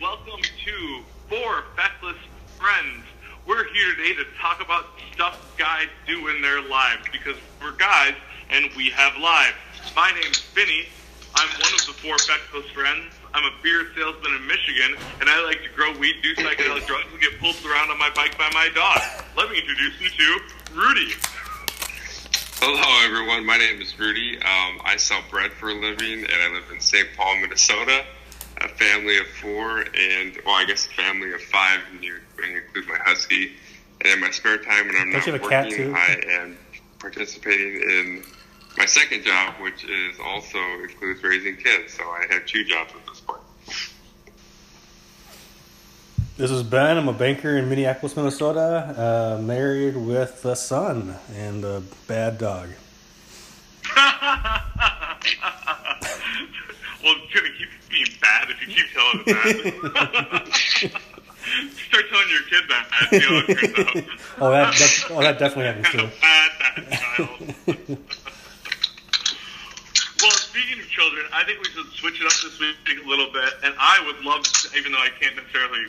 welcome to Four Feckless Friends. We're here today to talk about stuff guys do in their lives because we're guys and we have lives. My name's Vinny. I'm one of the four Feckless Friends. I'm a beer salesman in Michigan, and I like to grow weed, do psychedelic drugs, and get pulled around on my bike by my dog. Let me introduce you to Rudy. Hello, everyone. My name is Rudy. Um, I sell bread for a living, and I live in St. Paul, Minnesota. A family of four, and well, I guess a family of five when you, when you include my husky. And in my spare time, when I'm Don't not working, too? I am participating in my second job, which is also includes raising kids. So I have two jobs at this point. This is Ben. I'm a banker in Minneapolis, Minnesota. Uh, married with a son and a bad dog. well, keep being bad if you keep telling it that. Start telling your kid that, see how it turns out. Oh, that, that, oh, that definitely happens too. bad, bad child. well, speaking of children, I think we should switch it up this week a little bit. And I would love, to, even though I can't necessarily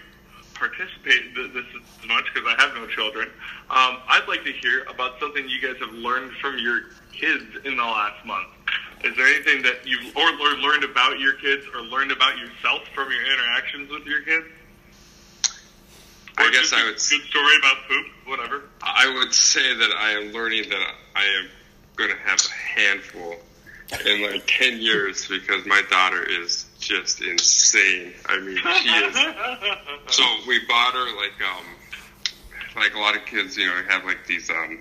participate this as much because I have no children, um, I'd like to hear about something you guys have learned from your kids in the last month. Is there anything that you've or, or learned about your kids or learned about yourself from your interactions with your kids? I guess I would Good story about poop, whatever. I would say that I am learning that I am going to have a handful in like 10 years because my daughter is just insane. I mean, she is. So we bought her like, um, like a lot of kids, you know, have like these, um,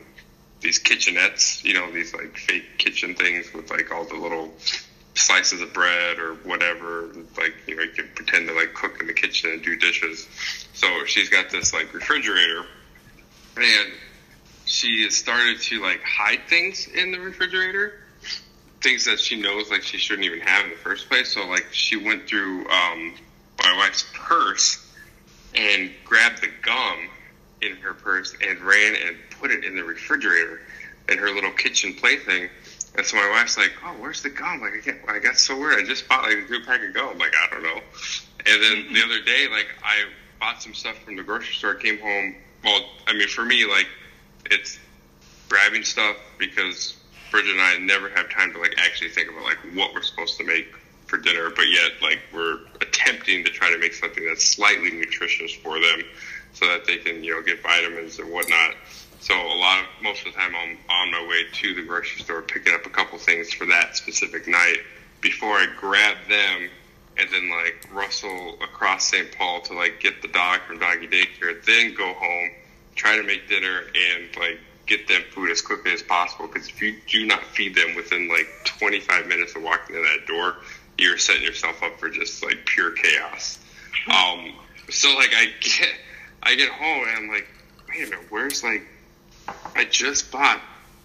these kitchenettes, you know, these like fake kitchen things with like all the little slices of bread or whatever. Like, you know, you can pretend to like cook in the kitchen and do dishes. So she's got this like refrigerator and she has started to like hide things in the refrigerator things that she knows like she shouldn't even have in the first place. So like she went through um my wife's purse and grabbed the gum in her purse and ran and put it in the refrigerator in her little kitchen plaything. And so my wife's like oh where's the gum? Like i can't i got so weird i just bought like a new pack of gum. I'm like i don't know. And then the other day like i bought some stuff from the grocery store came home. Well i mean for me like it's grabbing stuff because Bridget and I never have time to like actually think about like what we're supposed to make for dinner, but yet like we're attempting to try to make something that's slightly nutritious for them so that they can, you know, get vitamins and whatnot. So a lot of most of the time I'm on my way to the grocery store picking up a couple things for that specific night before I grab them and then like rustle across St. Paul to like get the dog from doggy daycare, then go home, try to make dinner and like get them food as quickly as possible. Because if you do not feed them within like 25 minutes of walking in that door, you're setting yourself up for just like pure chaos. Um, so like I get, I get home and I'm like, wait a minute, where's like, I just bought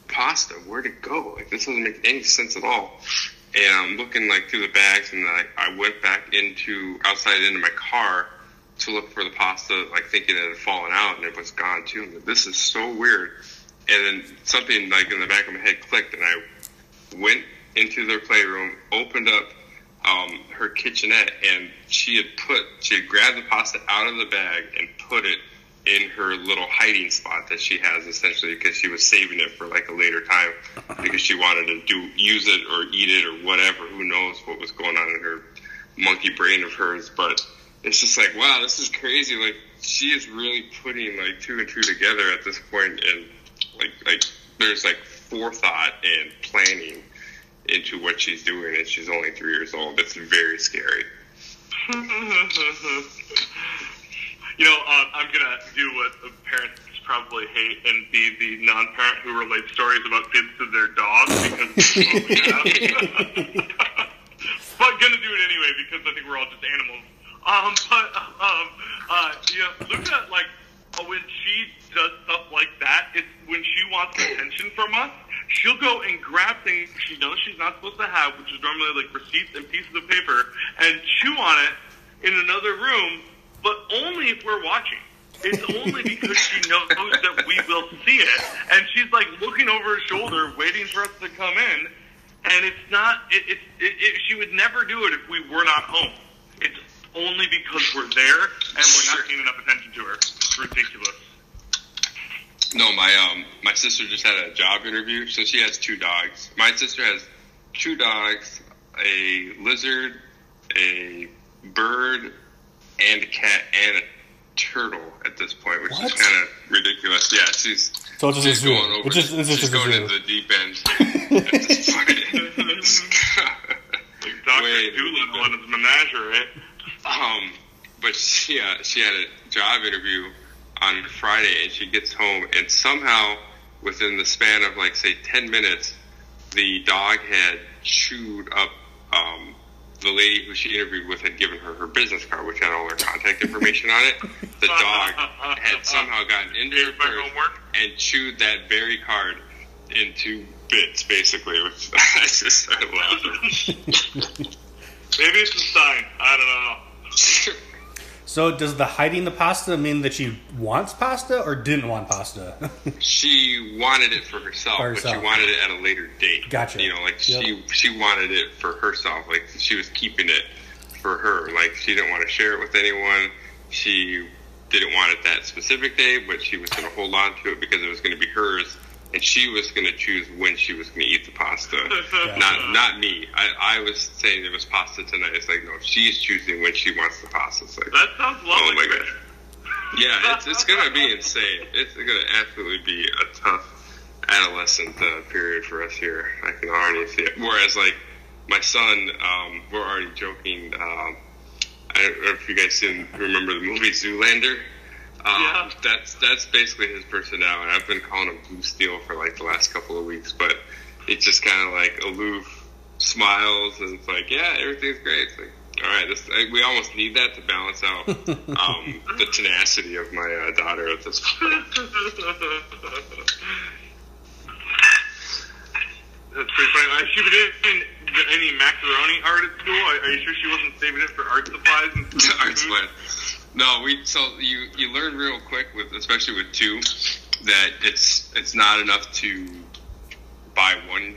pasta. Where'd it go? Like this doesn't make any sense at all. And I'm looking like through the bags, and then I, I went back into outside into my car to look for the pasta, like thinking it had fallen out, and it was gone too. Like, this is so weird. And then something like in the back of my head clicked, and I went into their playroom, opened up um, her kitchenette, and she had put, she had grabbed the pasta out of the bag and put it in her little hiding spot that she has essentially because she was saving it for like a later time because she wanted to do use it or eat it or whatever. Who knows what was going on in her monkey brain of hers, but it's just like wow, this is crazy. Like she is really putting like two and two together at this point, and like like there's like forethought and planning into what she's doing, and she's only three years old. It's very scary. you know, uh, I'm gonna do what parents probably hate and be the non-parent who relates stories about kids to their dogs because but gonna do it anyway because I think we're all just animals. Um, but um, uh, look at like Oh, when she does stuff like that. It's when she wants attention from us. She'll go and grab things she knows she's not supposed to have, which is normally like receipts and pieces of paper, and chew on it in another room, but only if we're watching. It's only because she knows that we will see it, and she's like looking over her shoulder, waiting for us to come in. And it's not. It, it, it, it, she would never do it if we were not home. It's only because we're there and we're not paying enough attention to her. It's ridiculous. No, my um my sister just had a job interview, so she has two dogs. My sister has two dogs, a lizard, a bird, and a cat and a turtle at this point, which What? is kind of ridiculous. Yeah, she's So it's just a she's zoo. going over. It's just- it's just she's a going into the deep end at this point. Like Dr. Wait. Dolittle and his menagerie. Um, but she uh, she had a job interview on Friday, and she gets home, and somehow within the span of like say ten minutes, the dog had chewed up. Um, the lady who she interviewed with had given her her business card, which had all her contact information on it. The dog had somehow gotten into her purse homework. and chewed that very card into bits, basically. Which I just started laughing. Maybe it's a sign. I don't know. So does the hiding the pasta mean that she wants pasta or didn't want pasta? she wanted it for herself, For but she wanted it at a later date. Gotcha. You know, like Yep. she she wanted it for herself. Like she was keeping it for her. Like she didn't want to share it with anyone. She didn't want it that specific day, but she was going to hold on to it because it was going to be hers, and she was going to choose when she was going to eat the pasta. Not not me. I, I was saying it was pasta tonight. It's like no, she's choosing when she wants the pasta. It's like That sounds lovely. Oh my Chris. yeah, it's, it's gonna be insane. It's gonna absolutely be a tough adolescent uh, period for us here. I can already see it. Whereas, like my son, um, we're already joking. Um, I don't know if you guys didn't remember the movie Zoolander. Um, Yeah. That's that's basically his personality. I've been calling him Blue Steel for like the last couple of weeks, but it's just kind of like aloof, smiles, and it's like, yeah, everything's great. It's like, all right, this, I, we almost need that to balance out um, the tenacity of my uh, daughter at this point. That's pretty funny. Uh, she didn't get any macaroni art at school. Are, are you sure she wasn't saving it for art supplies and Art supply. No, we so you you learn real quick with especially with two that it's it's not enough to buy one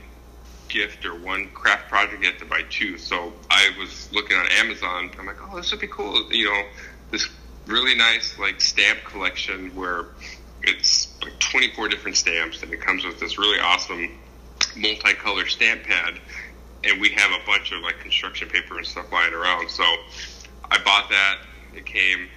gift or one craft project. You have to buy two. So I was looking on Amazon. I'm like, oh, this would be cool. You know, this really nice like stamp collection where it's like 24 different stamps and it comes with this really awesome multicolor stamp pad and we have a bunch of like construction paper and stuff lying around. So I bought that. It came.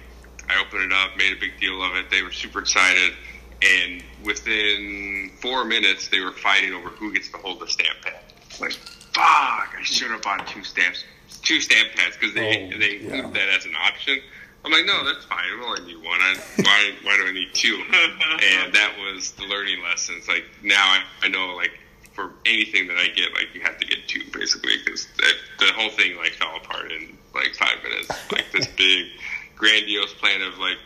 I opened it up, made a big deal of it. They were super excited, and within four minutes, they were fighting over who gets to hold the stamp pad. Like, fuck! I should have bought two stamps, two stamp pads because they Oh, they yeah. included that as an option. I'm like, no, that's fine. I only need one. I, why why do I need two? and that was the learning lesson. It's like now I, I know like for anything that I get, like you have to get two basically because the whole thing like fell apart in like five minutes. Like this big grandiose plan of like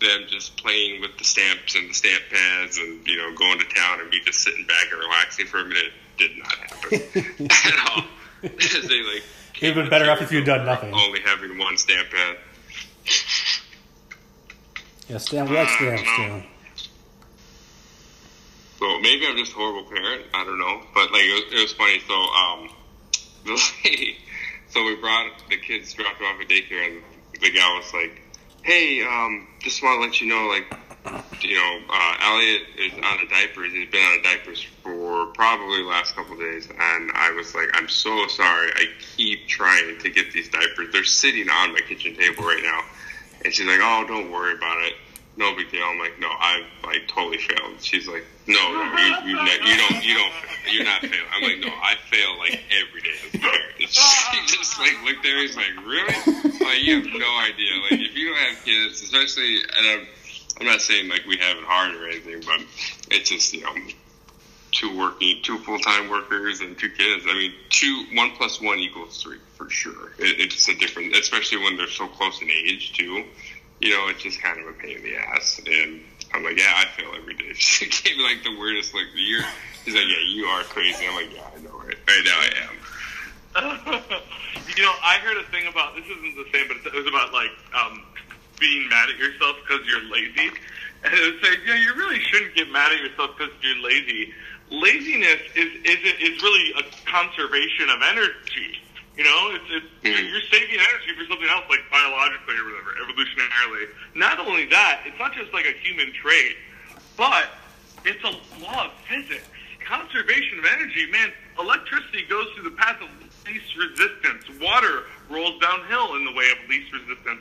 them just playing with the stamps and the stamp pads and you know going to town and me just sitting back and relaxing for a minute did not happen at all. they like It'd been better off if you'd done nothing. only having one stamp pad. Yeah, stamp. We like uh, stamps too. So maybe I'm just a horrible parent. I don't know. But like it was, it was funny. So um, the lady, so we brought the kids dropped off at daycare, and the gal was like, "Hey, um, just want to let you know, like, you know, uh, Elliot is out of diapers. He's been out of diapers for probably the last couple days." And I was like, "I'm so sorry. I keep trying to get these diapers. They're sitting on my kitchen table right now." And she's like, "Oh, don't worry about it. No big deal." I'm like, "No, I like totally failed." She's like, "No, no, you you, you don't you don't you're not failing." I'm like, "No, I fail like every day she just like looked at me. He's like, "Really?" Like you have no idea. Like if you don't have kids, especially, and I'm I'm not saying like we have it hard or anything, but it's just you know two working, two full time workers and two kids. I mean, two one plus one equals three for sure. It, it's a different, especially when they're so close in age too. You know, it's just kind of a pain in the ass. And I'm like, yeah, I fail every day. She gave me like the weirdest look. You're, he's like, yeah, you are crazy. I'm like, yeah, I know, right? Right now I am. you know, I heard a thing about this isn't the same, but it was about like um, being mad at yourself because you're lazy. And it was saying, yeah, you really shouldn't get mad at yourself because you're lazy. Laziness is is is really a conservation of energy. You know, it's, it's Mhm. you're saving energy for something else, like biologically or whatever, evolutionarily. Not only that, it's not just like a human trait, but it's a law of physics. Conservation of energy, man. Electricity goes through the path of least resistance. Water rolls downhill in the way of least resistance.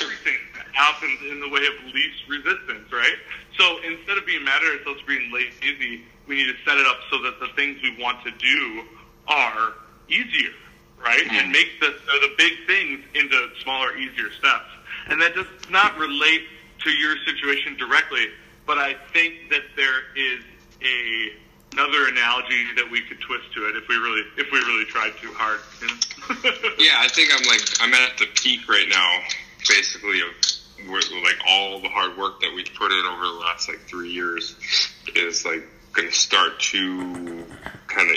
Everything happens in the way of least resistance, right? So instead of being mad at ourselves for being lazy, we need to set it up so that the things we want to do are easier, right? Mm-hmm. And make the the big things into smaller, easier steps. And that does not relate to your situation directly, but I think that there is a another analogy that we could twist to it if we really if we really tried too hard. You know? yeah, I think I'm like I'm at the peak right now, basically of like all the hard work that we've put in over the last like three years is like going to start to kind of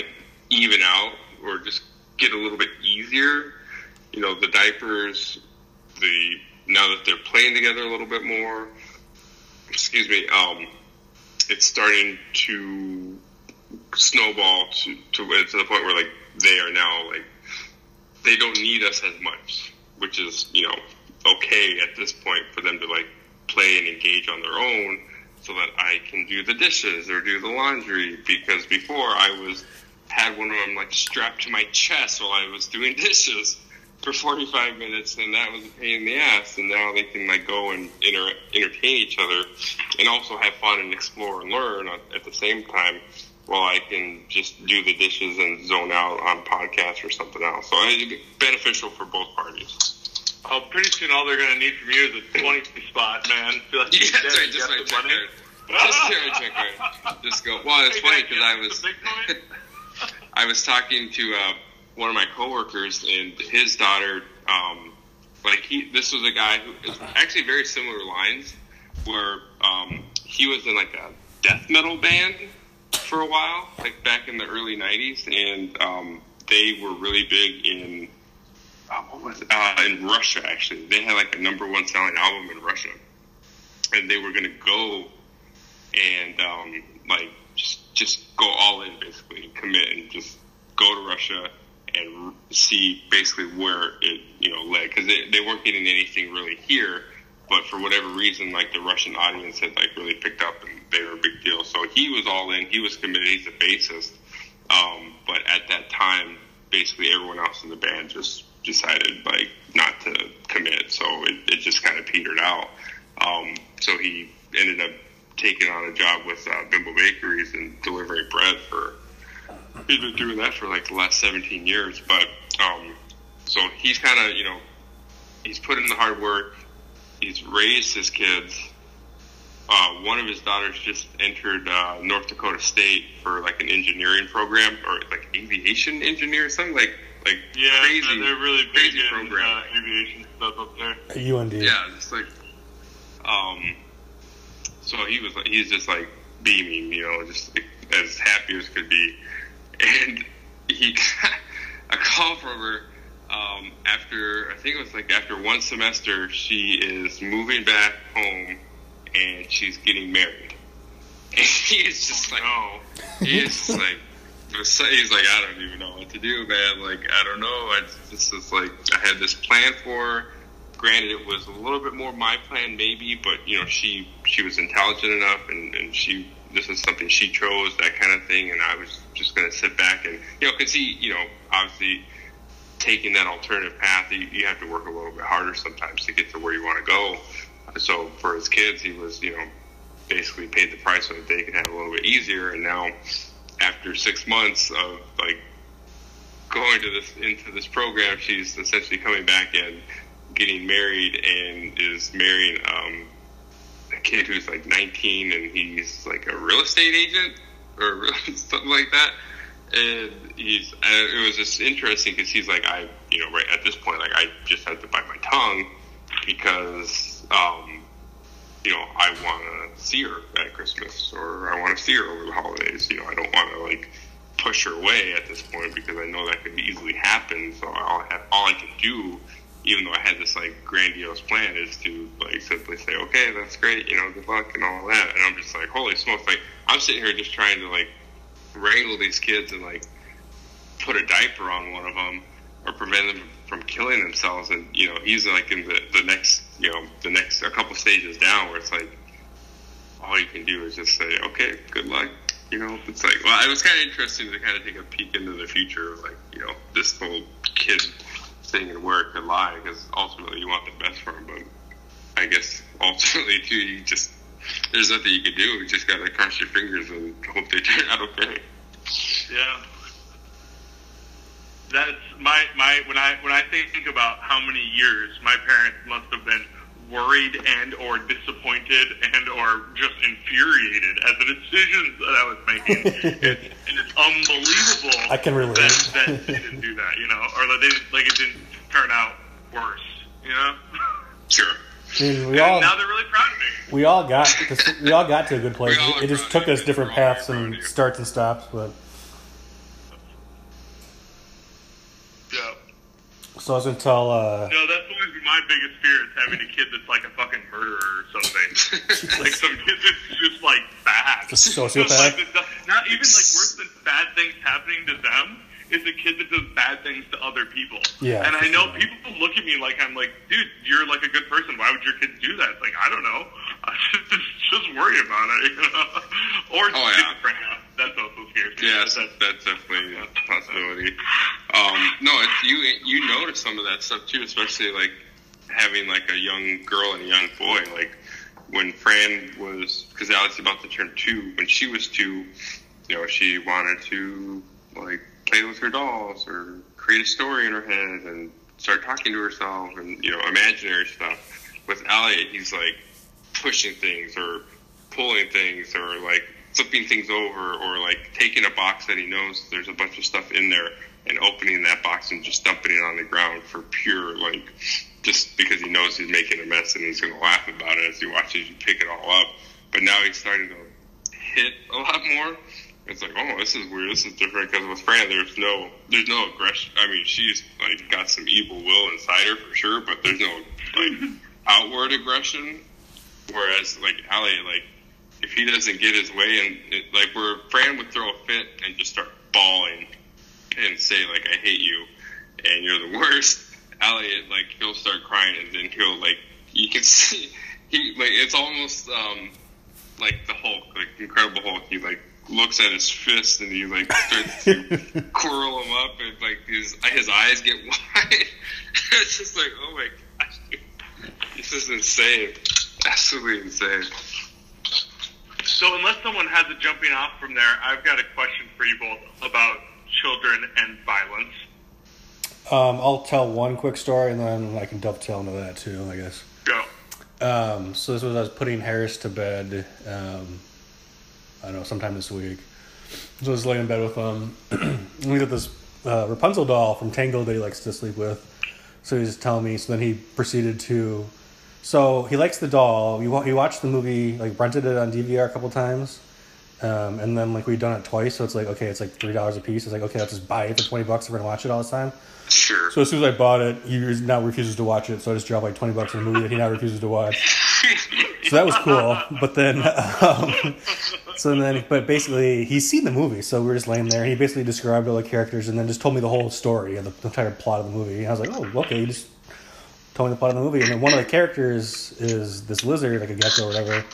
even out or just get a little bit easier. You know, the diapers, the now that they're playing together a little bit more. Excuse me. Um, it's starting to snowball to, to to the point where like they are now like they don't need us as much, which is you know okay at this point for them to like play and engage on their own, so that I can do the dishes or do the laundry. Because before I was had one of them like strapped to my chest while I was doing dishes for 45 minutes, and that was a pain in the ass. And now they can like go and inter- entertain each other, and also have fun and explore and learn at the same time while I can just do the dishes and zone out on podcasts or something else. So it's beneficial for both parties. Oh, pretty soon all they're going to need from you is a 20 spot, man. Feel like yeah, that's right. Just my check card. Just my check card. Just go. Well, it's hey, funny because I was I was talking to uh, one of my coworkers and his daughter. Um, like he, this was a guy who actually very similar lines, where um, he was in like a death metal band for a while, like back in the early '90s, and um, they were really big in uh, what was it? Uh, in Russia. Actually, they had like a number one selling album in Russia, and they were going to go and um, like just just go all in, basically commit and just go to Russia and see basically where it you know led because they, they weren't getting anything really here but for whatever reason, like the Russian audience had like really picked up and they were a big deal. So he was all in. He was committed. He's a bassist. Um, but at that time, basically everyone else in the band just decided like not to commit. So it, it just kind of petered out. Um, so he ended up taking on a job with uh, Bimbo Bakeries and delivering bread for. He's been doing that for like the last 17 years. But um, so he's kind of you know he's put in the hard work he's raised his kids. Uh, one of his daughters just entered uh, North Dakota State for like an engineering program or like aviation engineer, or something like like yeah, crazy. they're really crazy big program. In, uh, aviation stuff up there. UND. Yeah, just like um. So he was like he's just like beaming, you know, just as happy as could be, and he got a call from her um, after I think it was like after one semester, she is moving back home and she's getting married. And he is just like, oh, he is just like, he's like, I don't even know what to do, man. Like, I don't know. I just is like, I had this plan for her. Granted, it was a little bit more my plan, maybe, but you know, she she was intelligent enough, and and she this is something she chose, that kind of thing, and I was just gonna sit back and you know, cause he, you know, obviously taking that alternative path, you, you have to work a little bit harder sometimes to get to where you want to go. So for his kids, he was, you know, basically paid the price so that they could have a little bit easier. And now, after six months of like going to this into this program, she's essentially coming back and getting married and is marrying um, kid who's like 19 and he's like a real estate agent or something like that and he's and it was just interesting because he's like I you know right at this point like I just had to bite my tongue because um, you know I want to see her at Christmas or I want to see her over the holidays. You know I don't want to like push her away at this point because I know that could easily happen. So all I have all I can do, even though I had this like grandiose plan, is to like simply say, okay, that's great, you know, good luck and all that. And I'm just like, holy smokes, like I'm sitting here just trying to like wrangle these kids and like put a diaper on one of them or prevent them from killing themselves, and you know he's like in the the next you know the next a couple stages down where it's like all you can do is just say okay, good luck. You know, it's like well, it was kind of interesting to kind of take a peek into the future of like you know this whole kid thing and where it lie because ultimately you want the best for him, but I guess ultimately too you just there's nothing you can do. You just gotta cross your fingers and hope they turn out okay. Yeah. That's my my when I when I think about how many years my parents must have been worried and or disappointed and or just infuriated at the decisions that I was making. it, and it's unbelievable I can relate. that, that they didn't do that, you know, or that they didn't, like it didn't turn out worse, you know. Sure. I mean, we and all now they're really proud of me. we all got to, we all got to a good place. We all are It just took us different We're all very paths and starts and stops, but. Yeah. So I was gonna tell. Uh, No, that's always my biggest fear is having a kid that's like a fucking murderer or something. like some kid that's just like bad. Just Just sociopath? like, not even like worse than bad things happening to them is a kid that does bad things to other people. Yeah, And I know sure. people look at me like I'm like, dude, you're like a good person. Why would your kids do that? It's like I don't know. just, just worry about it. You know? Or Oh, yeah. That's also scary. Yes, That's, that's definitely a possibility. Um, no, it's, you you notice some of that stuff too, especially like having like a young girl and a young boy. Like when Fran was, because Alex about to turn two. When she was two, you know, she wanted to like play with her dolls or create a story in her head and start talking to herself and you know imaginary stuff. With Elliot, he's like pushing things or pulling things or like flipping things over or like taking a box that he knows there's a bunch of stuff in there and opening that box and just dumping it on the ground for pure like just because he knows he's making a mess and he's going to laugh about it as he watches you pick it all up. But now he's starting to hit a lot more. It's like, oh, this is weird. This is different because with Fran, there's no, there's no aggression. I mean, she's like got some evil will inside her for sure, but there's no like outward aggression. Whereas like Allie, like if he doesn't get his way and it, like where Fran would throw a fit and just start bawling and say like I hate you and you're the worst. Elliot like he'll start crying and then he'll like you can see he like it's almost um like the Hulk, like Incredible Hulk. He like looks at his fist and he like starts to curl him up and like his his eyes get wide. it's just like oh my gosh, this is insane, absolutely insane. So unless someone has a jumping off from there, I've got a question for you both about children and violence. um, I'll tell one quick story and then I can dovetail into that too. I guess. Go. Um, so this was I was putting Harris to bed. Um, I don't know, sometime this week. So I was laying in bed with him. and we got this uh, Rapunzel doll from Tangled that he likes to sleep with. So he he's telling me. So then he proceeded to. So he likes the doll. We he watched the movie, like rented it on DVR a couple times, um, and then like we'd done it twice. So it's like okay, it's like three dollars a piece. It's like okay, let's just buy it for twenty bucks. We're gonna watch it all the time. Sure. So as soon as I bought it, he now refuses to watch it. So I just dropped like twenty bucks on a movie that he now refuses to watch. So that was cool. But then, um, so then, but basically, he's seen the movie. So we were just laying there. And he basically described all the characters and then just told me the whole story and the, the entire plot of the movie. And I was like, oh, okay. You just me the plot of the movie. And then one of the characters is this lizard, like a gecko or whatever.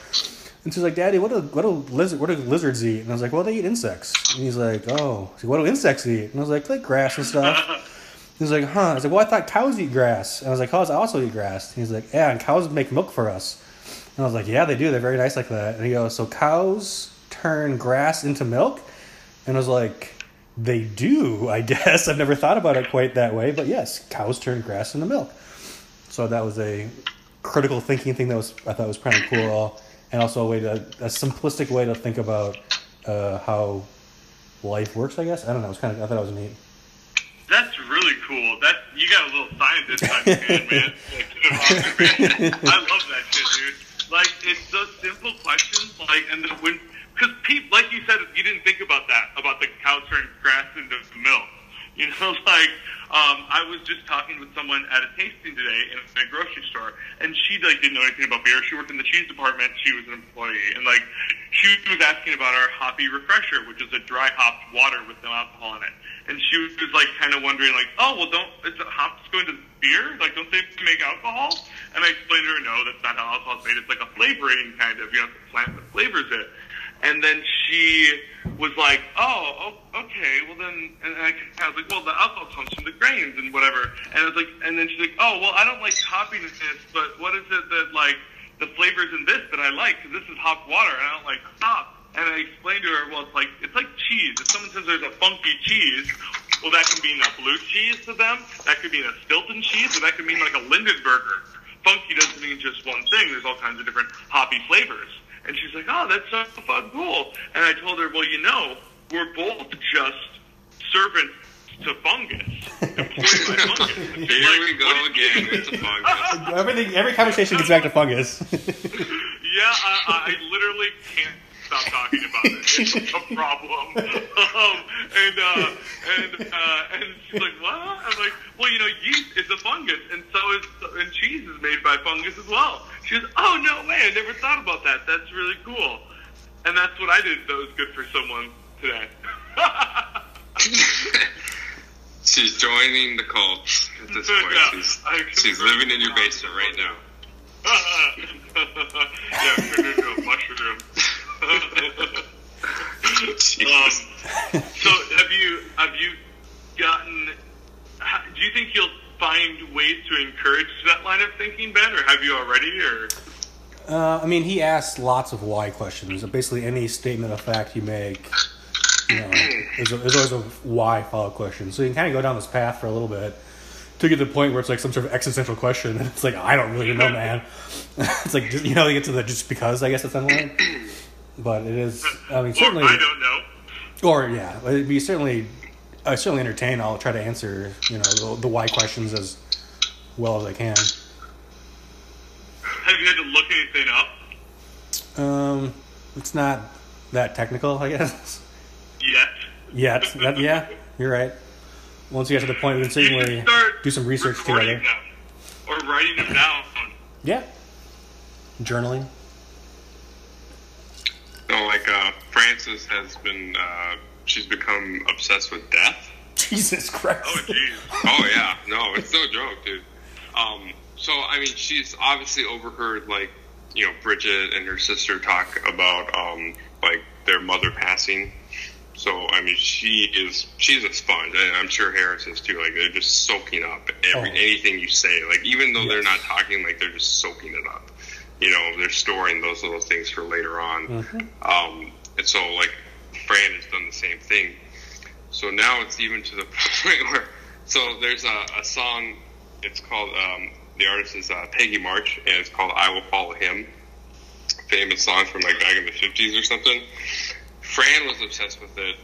And she's like, Daddy, what do what do lizard what do lizards eat? And I was like, Well, they eat insects. And he's like, Oh, like, what do insects eat? And I was like, like grass and stuff. He's like, huh? I was like, well, I thought cows eat grass. And I was like, cows also eat grass. And he's like, yeah, and cows make milk for us. And I was like, yeah, they do. They're very nice like that. And he goes, so cows turn grass into milk? And I was like, they do, I guess. I've never thought about it quite that way. But yes, cows turn grass into milk. So that was a critical thinking thing that was I thought was kind of cool. And also a way to, a simplistic way to think about uh, how life works, I guess. I don't know. It was kind of, I thought it was neat. That's really cool. That you got a little scientist on your hand, man. Like, man. I love that shit, dude. Like it's those simple questions, like and then when because people, like you said, you didn't think about that about the cow turning grass into milk. You know, like um, I was just talking with someone at a tasting today in a grocery store, and she like didn't know anything about beer. She worked in the cheese department. She was an employee, and like she was asking about our hoppy refresher, which is a dry hopped water with no alcohol in it. And she was like kind of wondering, like, oh well, don't is the hops going to beer? Like, don't they make alcohol? And I explained to her, no, that's not how alcohol is made. It's like a flavoring kind of, you know, the plant that flavors it. And then she was like, "Oh, okay. Well then," and I, was like, "Well, the alcohol comes from the grains and whatever." And I was like, and then she's like, "Oh, well, I don't like hoppiness, but what is it that like the flavors in this that I like? Because this is hop water, and I don't like hop." And I explained to her, "Well, it's like it's like cheese. If someone says there's a funky cheese, well, that can mean a blue cheese to them. That could mean a Stilton cheese, or that could mean like a Lindenberger. Funky doesn't mean just one thing. There's all kinds of different hoppy flavors." And she's like, oh, that's so fun, cool. And I told her, well, you know, we're both just servants to fungus. Fungus. And Here like, we go "What do you again mean?" with the fungus. Everything, every conversation gets back to fungus. Yeah, I, I literally can't stop talking about it. It's a problem. Um, and uh, and uh, and she's like, what? I'm like, well, you know, yeast is a fungus, and so is and cheese is made by fungus as well. She goes, oh no way, I never thought about that. That's really cool. And that's what I did that was good for someone today. She's joining the cult at this point. Yeah, She's, she's living in your basement right now. yeah, turned into a mushroom. Um, so have you have you gotten? Do you think you'll find ways to encourage that line of thinking, Ben, or have you already? Or Uh, I mean, he asks lots of why questions. Basically, any statement of fact you make, you know, is, is always a why follow question. So you can kind of go down this path for a little bit to get to the point where it's like some sort of existential question, and it's like I don't really know, man. it's like just, you know, you get to the just because I guess it's online. But it is. I mean, or certainly, I don't know. or yeah, it'd be certainly. I certainly entertain. I'll try to answer you know the, the why questions as well as I can. Have you had to look anything up Um, it's not that technical, I guess. yet? Yet, that, yeah, you're right. Once you get to the point, we can You certainly start do some research together. them or writing them down. Yeah, journaling. No, like uh, Frances has been. Uh, she's become obsessed with death. Jesus Christ! Oh, jeez. Oh yeah, no, it's no joke, dude. Um, so I mean, she's obviously overheard like you know Bridget and her sister talk about um, like their mother passing. So I mean, she is she's a sponge, and I'm sure Harris is too. Like they're just soaking up every Oh. anything you say. Like even though they're not talking, like they're just soaking it up. You know, they're storing those little things for later on. Mhm. Um, and so, like, Fran has done the same thing. So now it's even to the point where, so there's a, a song, it's called, um, the artist is uh, Peggy March, and it's called I Will Follow Him. Famous song from like back in the 50s or something. Fran was obsessed with it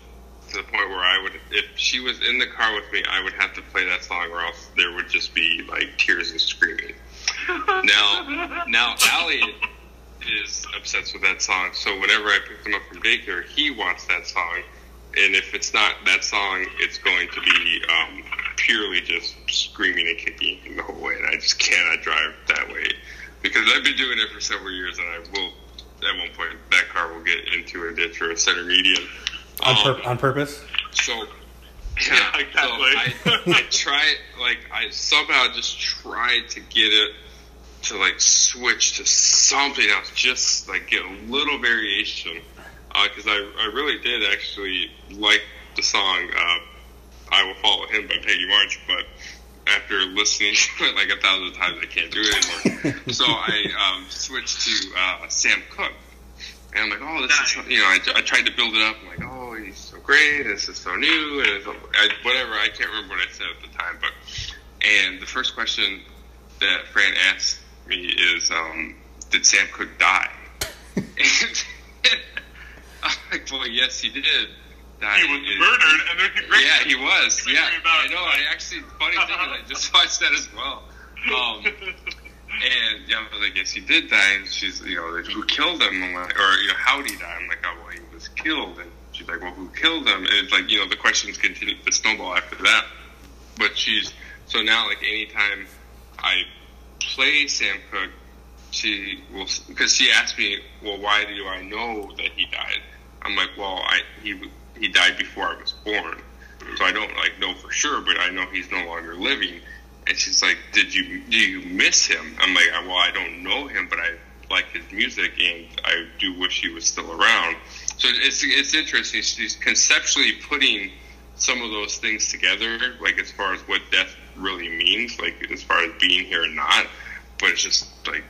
to the point where I would, if she was in the car with me, I would have to play that song or else there would just be like tears and screaming. Now, now Allie is obsessed with that song. So whenever I pick him up from daycare, he wants that song. And if it's not that song, it's going to be um, purely just screaming and kicking the whole way. And I just cannot drive that way because I've been doing it for several years, and I will. At one point, that car will get into a ditch or a center median. On, Um, pur- on purpose. so Yeah, exactly. So I, I try like I somehow just tried to get it to like switch to something else, just like get a little variation. Because I I really did actually like the song uh, "I Will Follow Him" by Peggy March, but after listening to it like a thousand times, I can't do it anymore. so I um, switched to uh, Sam Cooke. And I'm like, oh, this is, Nice. you know, I, I tried to build it up. I'm like, oh, he's so great. This is so new. And I, whatever. I can't remember what I said at the time. But, and the first question that Fran asked me is, um, did Sam Cooke die? and I'm like, well, yes, he did. Die. He was And- murdered, and there's a great yeah, he was. Yeah, I know. I actually, funny thing is, I just watched that as well. Um, and yeah, I was like, yes, he did die. And she's, you know, like, who killed him? I'm like, or you know, how did he die? I'm like, oh, well, he was killed. And she's like, well, well, who killed him? And it's like, you know, the questions continue to snowball after that. But she's, so now, like, anytime I play Sam Cooke, she will, because she asked me, well, why do I know that he died? I'm like, well, I, he, he died before I was born. So I don't, like, know for sure, but I know he's no longer living. And she's like, did you, do you miss him? I'm like, well, I don't know him, but I like his music and I do wish he was still around. So it's it's interesting. She's conceptually putting some of those things together, like as far as what death really means, like as far as being here or not. But it's just like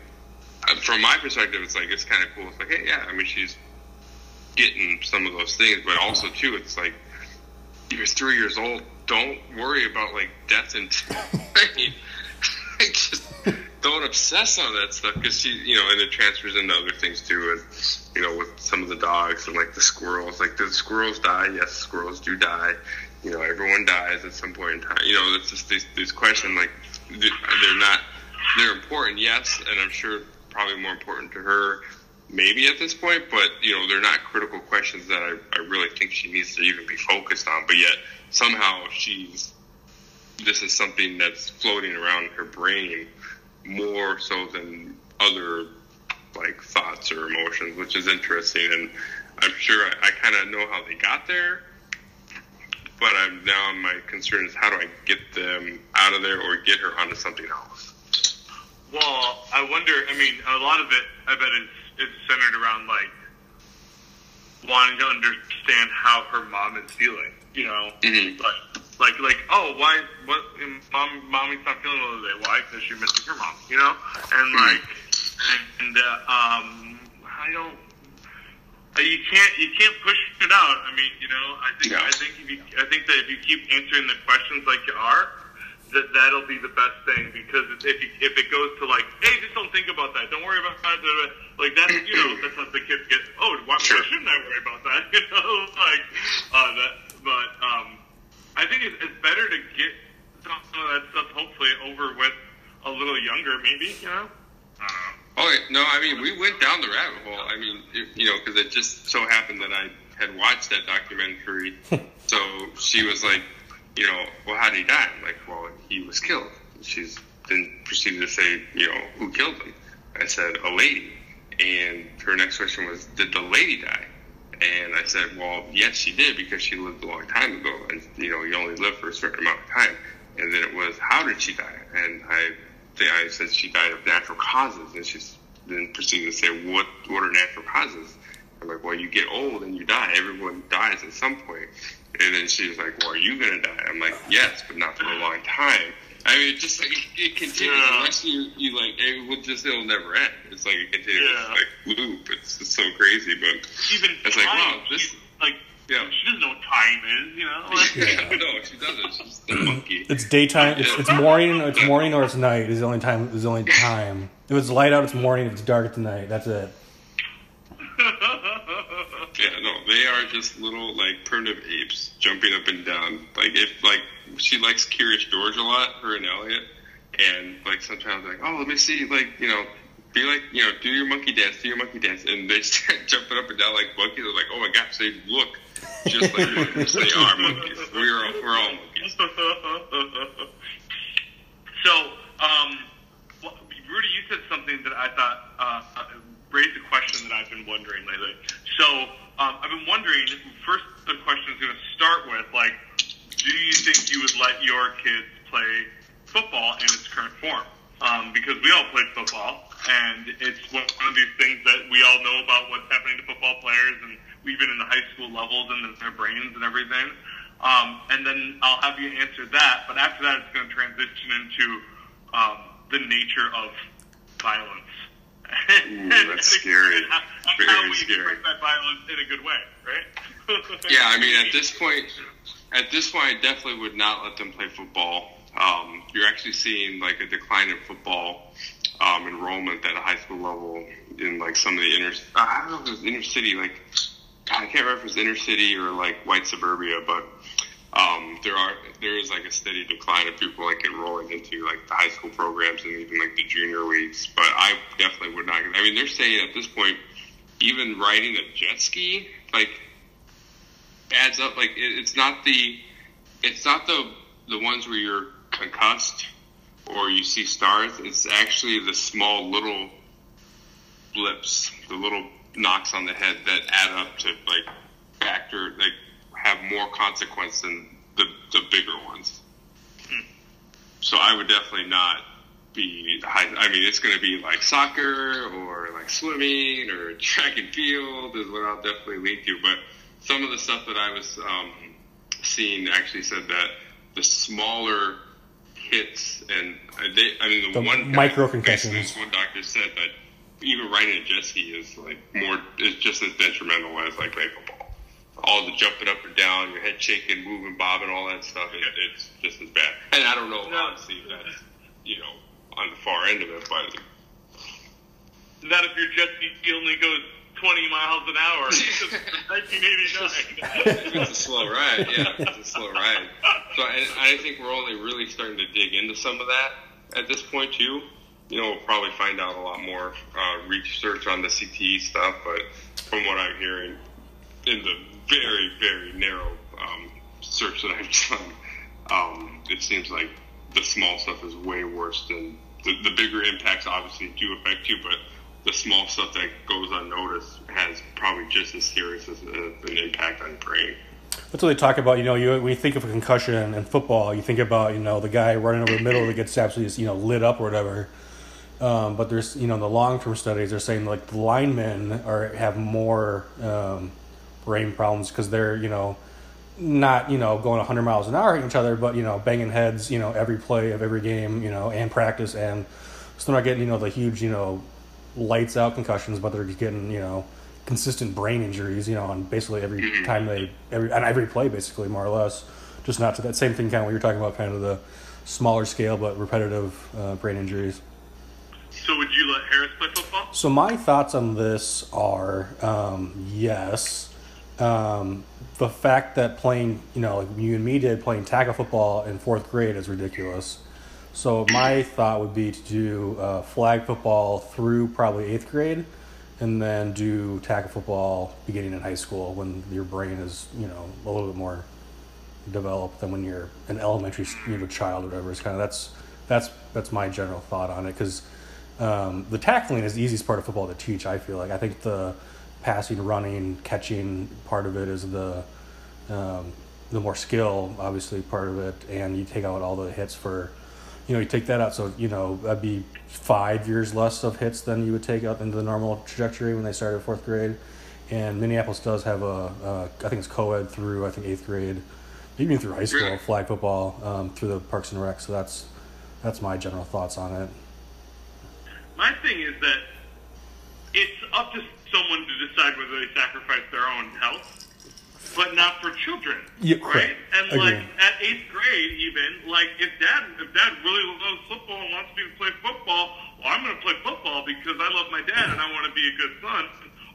uh, from my perspective, it's like it's kind of cool. It's like, hey, yeah, I mean, she's getting some of those things, but also too, it's like you're three years old. Don't worry about like death and like just don't obsess on that stuff because she, you know, and it transfers into other things too. And you know, with some of the dogs and like the squirrels, like the squirrels die? Yes, squirrels do die. You know, everyone dies at some point in time. You know, it's just these these questions like they're not they're important, yes, and I'm sure probably more important to her maybe at this point, but you know, they're not critical questions that I, I really think she needs to even be focused on. But yet somehow she's this is something that's floating around her brain more so than other like thoughts or emotions, which is interesting. And I'm sure I, I kind of know how they got there, but I'm now my concern is how do I get them out of there or get her onto something else. Well, I wonder. I mean, a lot of it, I bet, is is centered around like wanting to understand how her mom is feeling. You know, mm-hmm. like like like oh why what mom mommy's not feeling well today why because she's missing her mom you know and Hmm. like and uh, um I don't you can't you can't push it out I mean you know I think Yeah. I think if you I think that if you keep answering the questions like you are that that'll be the best thing because if you, if it goes to like hey just don't think about that don't worry about that like that's you know that's what the kids get oh why, Sure. why shouldn't I worry about that you know like uh, that but um I think it's, it's better to get some of that stuff hopefully over with a little younger, maybe. You know. Oh no, I mean we went down the rabbit hole. I mean, you you know, because it just so happened that I had watched that documentary. so she was like, you know, well, how did he die? I'm like, well, he was killed. She's then proceeded to say, you know, who killed him? I said, a lady. And her next question was, did the lady die? And I said, well, yes, she did because she lived a long time ago, and you know, you only live for a certain amount of time. And then it was, how did she die? And I, think I said she died of natural causes, and she then proceeded to say, what what are natural causes? I'm like, well, you get old and you die. Everyone dies at some point. And then she was like, well, are you gonna die? I'm like, yes, but not for a long time. I mean, it just like it, it continues Yeah. unless you you like it will just it'll never end. It's like a continuous Yeah. like loop. It's, it's so crazy, but Even It's like, wow, this- she's, like yeah. she doesn't know what time is. You know. Like, Yeah. no, she doesn't. She's the monkey. It's daytime. It's, it's morning. It's morning or it's night. Is the only time. Is the only time. If it's light out, it's morning. If it's dark, it's night. That's it. Yeah, no, they are just little like primitive apes jumping up and down. Like if like she likes Curious George a lot, her and Elliot, and like sometimes like, oh, let me see, like you know, be like you know, do your monkey dance, do your monkey dance, and they start jumping up and down like monkeys. They're like, oh my gosh, they look just like monkeys. they are monkeys. We're all, we're all monkeys. so, um, Rudy, you said something that I thought uh, raised a question that I've been wondering lately. So, um, I've been wondering. First, the question is going to start with like, do you think you would let your kids play football in its current form? Um, because we all played football, and it's one of these things that we all know about what's happening to football players, and even in the high school levels and their brains and everything. Um, and then I'll have you answer that. But after that, it's going to transition into um, the nature of violence. Ooh, that's scary. And how, Very how we scary. express that violence in a good way, right? Yeah, I mean, at this point, at this point, I definitely would not let them play football. Um, you're actually seeing like a decline in football um, enrollment at a high school level in like some of the inner. I don't know if it was inner city, like I can't remember if it was inner city or like white suburbia, but um, there are there is like a steady decline of people like enrolling into like the high school programs and even like the junior leagues. But I definitely would not. I mean, they're saying at this point, even riding a jet ski, like adds up. Like it, it's not the it's not the the ones where you're concussed or you see stars. It's actually the small little blips, the little knocks on the head that add up to like factor like have more consequence than the the bigger ones. So I would definitely not be high. I mean, it's going to be like soccer or like swimming or track and field is what I'll definitely lean to. But some of the stuff that I was um, seeing actually said that the smaller hits and uh, they, I mean, the, The one micro guy- concussions. basically One doctor said that even riding a jet ski is like more is just as detrimental as like playing football. All the jumping up and down, your head shaking, moving, bobbing, all that stuff. It, it's just as bad. And I don't know, No. honestly, if that's you know on the far end of it, but Not if your jet ski only goes 20 miles an hour. It's 1989. it's a slow ride, yeah, it's a slow ride. So I, I think we're only really starting to dig into some of that at this point too. You know, we'll probably find out a lot more uh, research on the CTE stuff, but from what I'm hearing, in the very, very narrow um, search that I've done, um, it seems like the small stuff is way worse than the, the bigger impacts. Obviously, do affect you, but the small stuff that goes unnoticed has probably just as serious as an impact on brain. That's what they talk about. You know, you when you think of a concussion in football, you think about you know the guy running over the middle that gets absolutely you know lit up or whatever. Um, but there's you know the long term studies are saying like the linemen are have more um, brain problems because they're you know not you know going 100 miles an hour at each other, but you know banging heads you know every play of every game you know and practice and they're not getting you know the huge you know lights out concussions, but they're getting you know consistent brain injuries you know on basically every time they every on every play basically more or less. Just not to that same thing kind of what you're talking about, kind of the smaller scale but repetitive uh, brain injuries. so would you let Harris play football? So my thoughts on this are um, yes. Um, the fact that playing, you know, like you and me did playing tackle football in fourth grade is ridiculous. So my thought would be to do uh, flag football through probably eighth grade, and then do tackle football beginning in high school when your brain is, you know, a little bit more developed than when you're an elementary you know, child or whatever. It's kind of that's that's that's my general thought on it because um, the tackling is the easiest part of football to teach. I feel like I think the passing, running, catching part of it is the um, the more skill, obviously part of it, and you take out all the hits for. You know, you take that out, so you know that'd be five years less of hits than you would take out into the normal trajectory when they started fourth grade. And Minneapolis does have a, uh, think it's co-ed through I think eighth grade, even through high school flag football um, through the Parks and Rec. So that's that's my general thoughts on it. My thing is that it's up to someone to decide whether they sacrifice their own health, but not for children. Yeah, right? And Agree. like at eighth grade, even like if dad if dad really loves football and wants me to play football, well, I'm going to play football because I love my dad and I want to be a good son.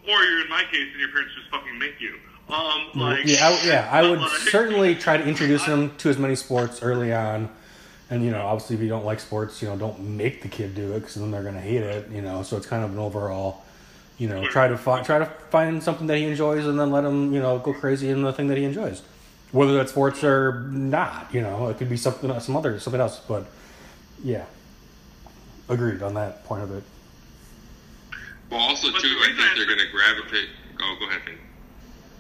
Or you're in my case and your parents just fucking make you. Um, like yeah, I, yeah, I would like- certainly try to introduce them to as many sports early on. And you know, obviously, if you don't like sports, you know, don't make the kid do it because then they're going to hate it. You know, so it's kind of an overall, you know, try to find try to find something that he enjoys, and then let him, you know, go crazy in the thing that he enjoys, whether that's sports or not. You know, it could be something, some other, something else. But yeah, agreed on that point of it. Well, also But too, I think they're going to gravitate. Oh, go ahead. Ben.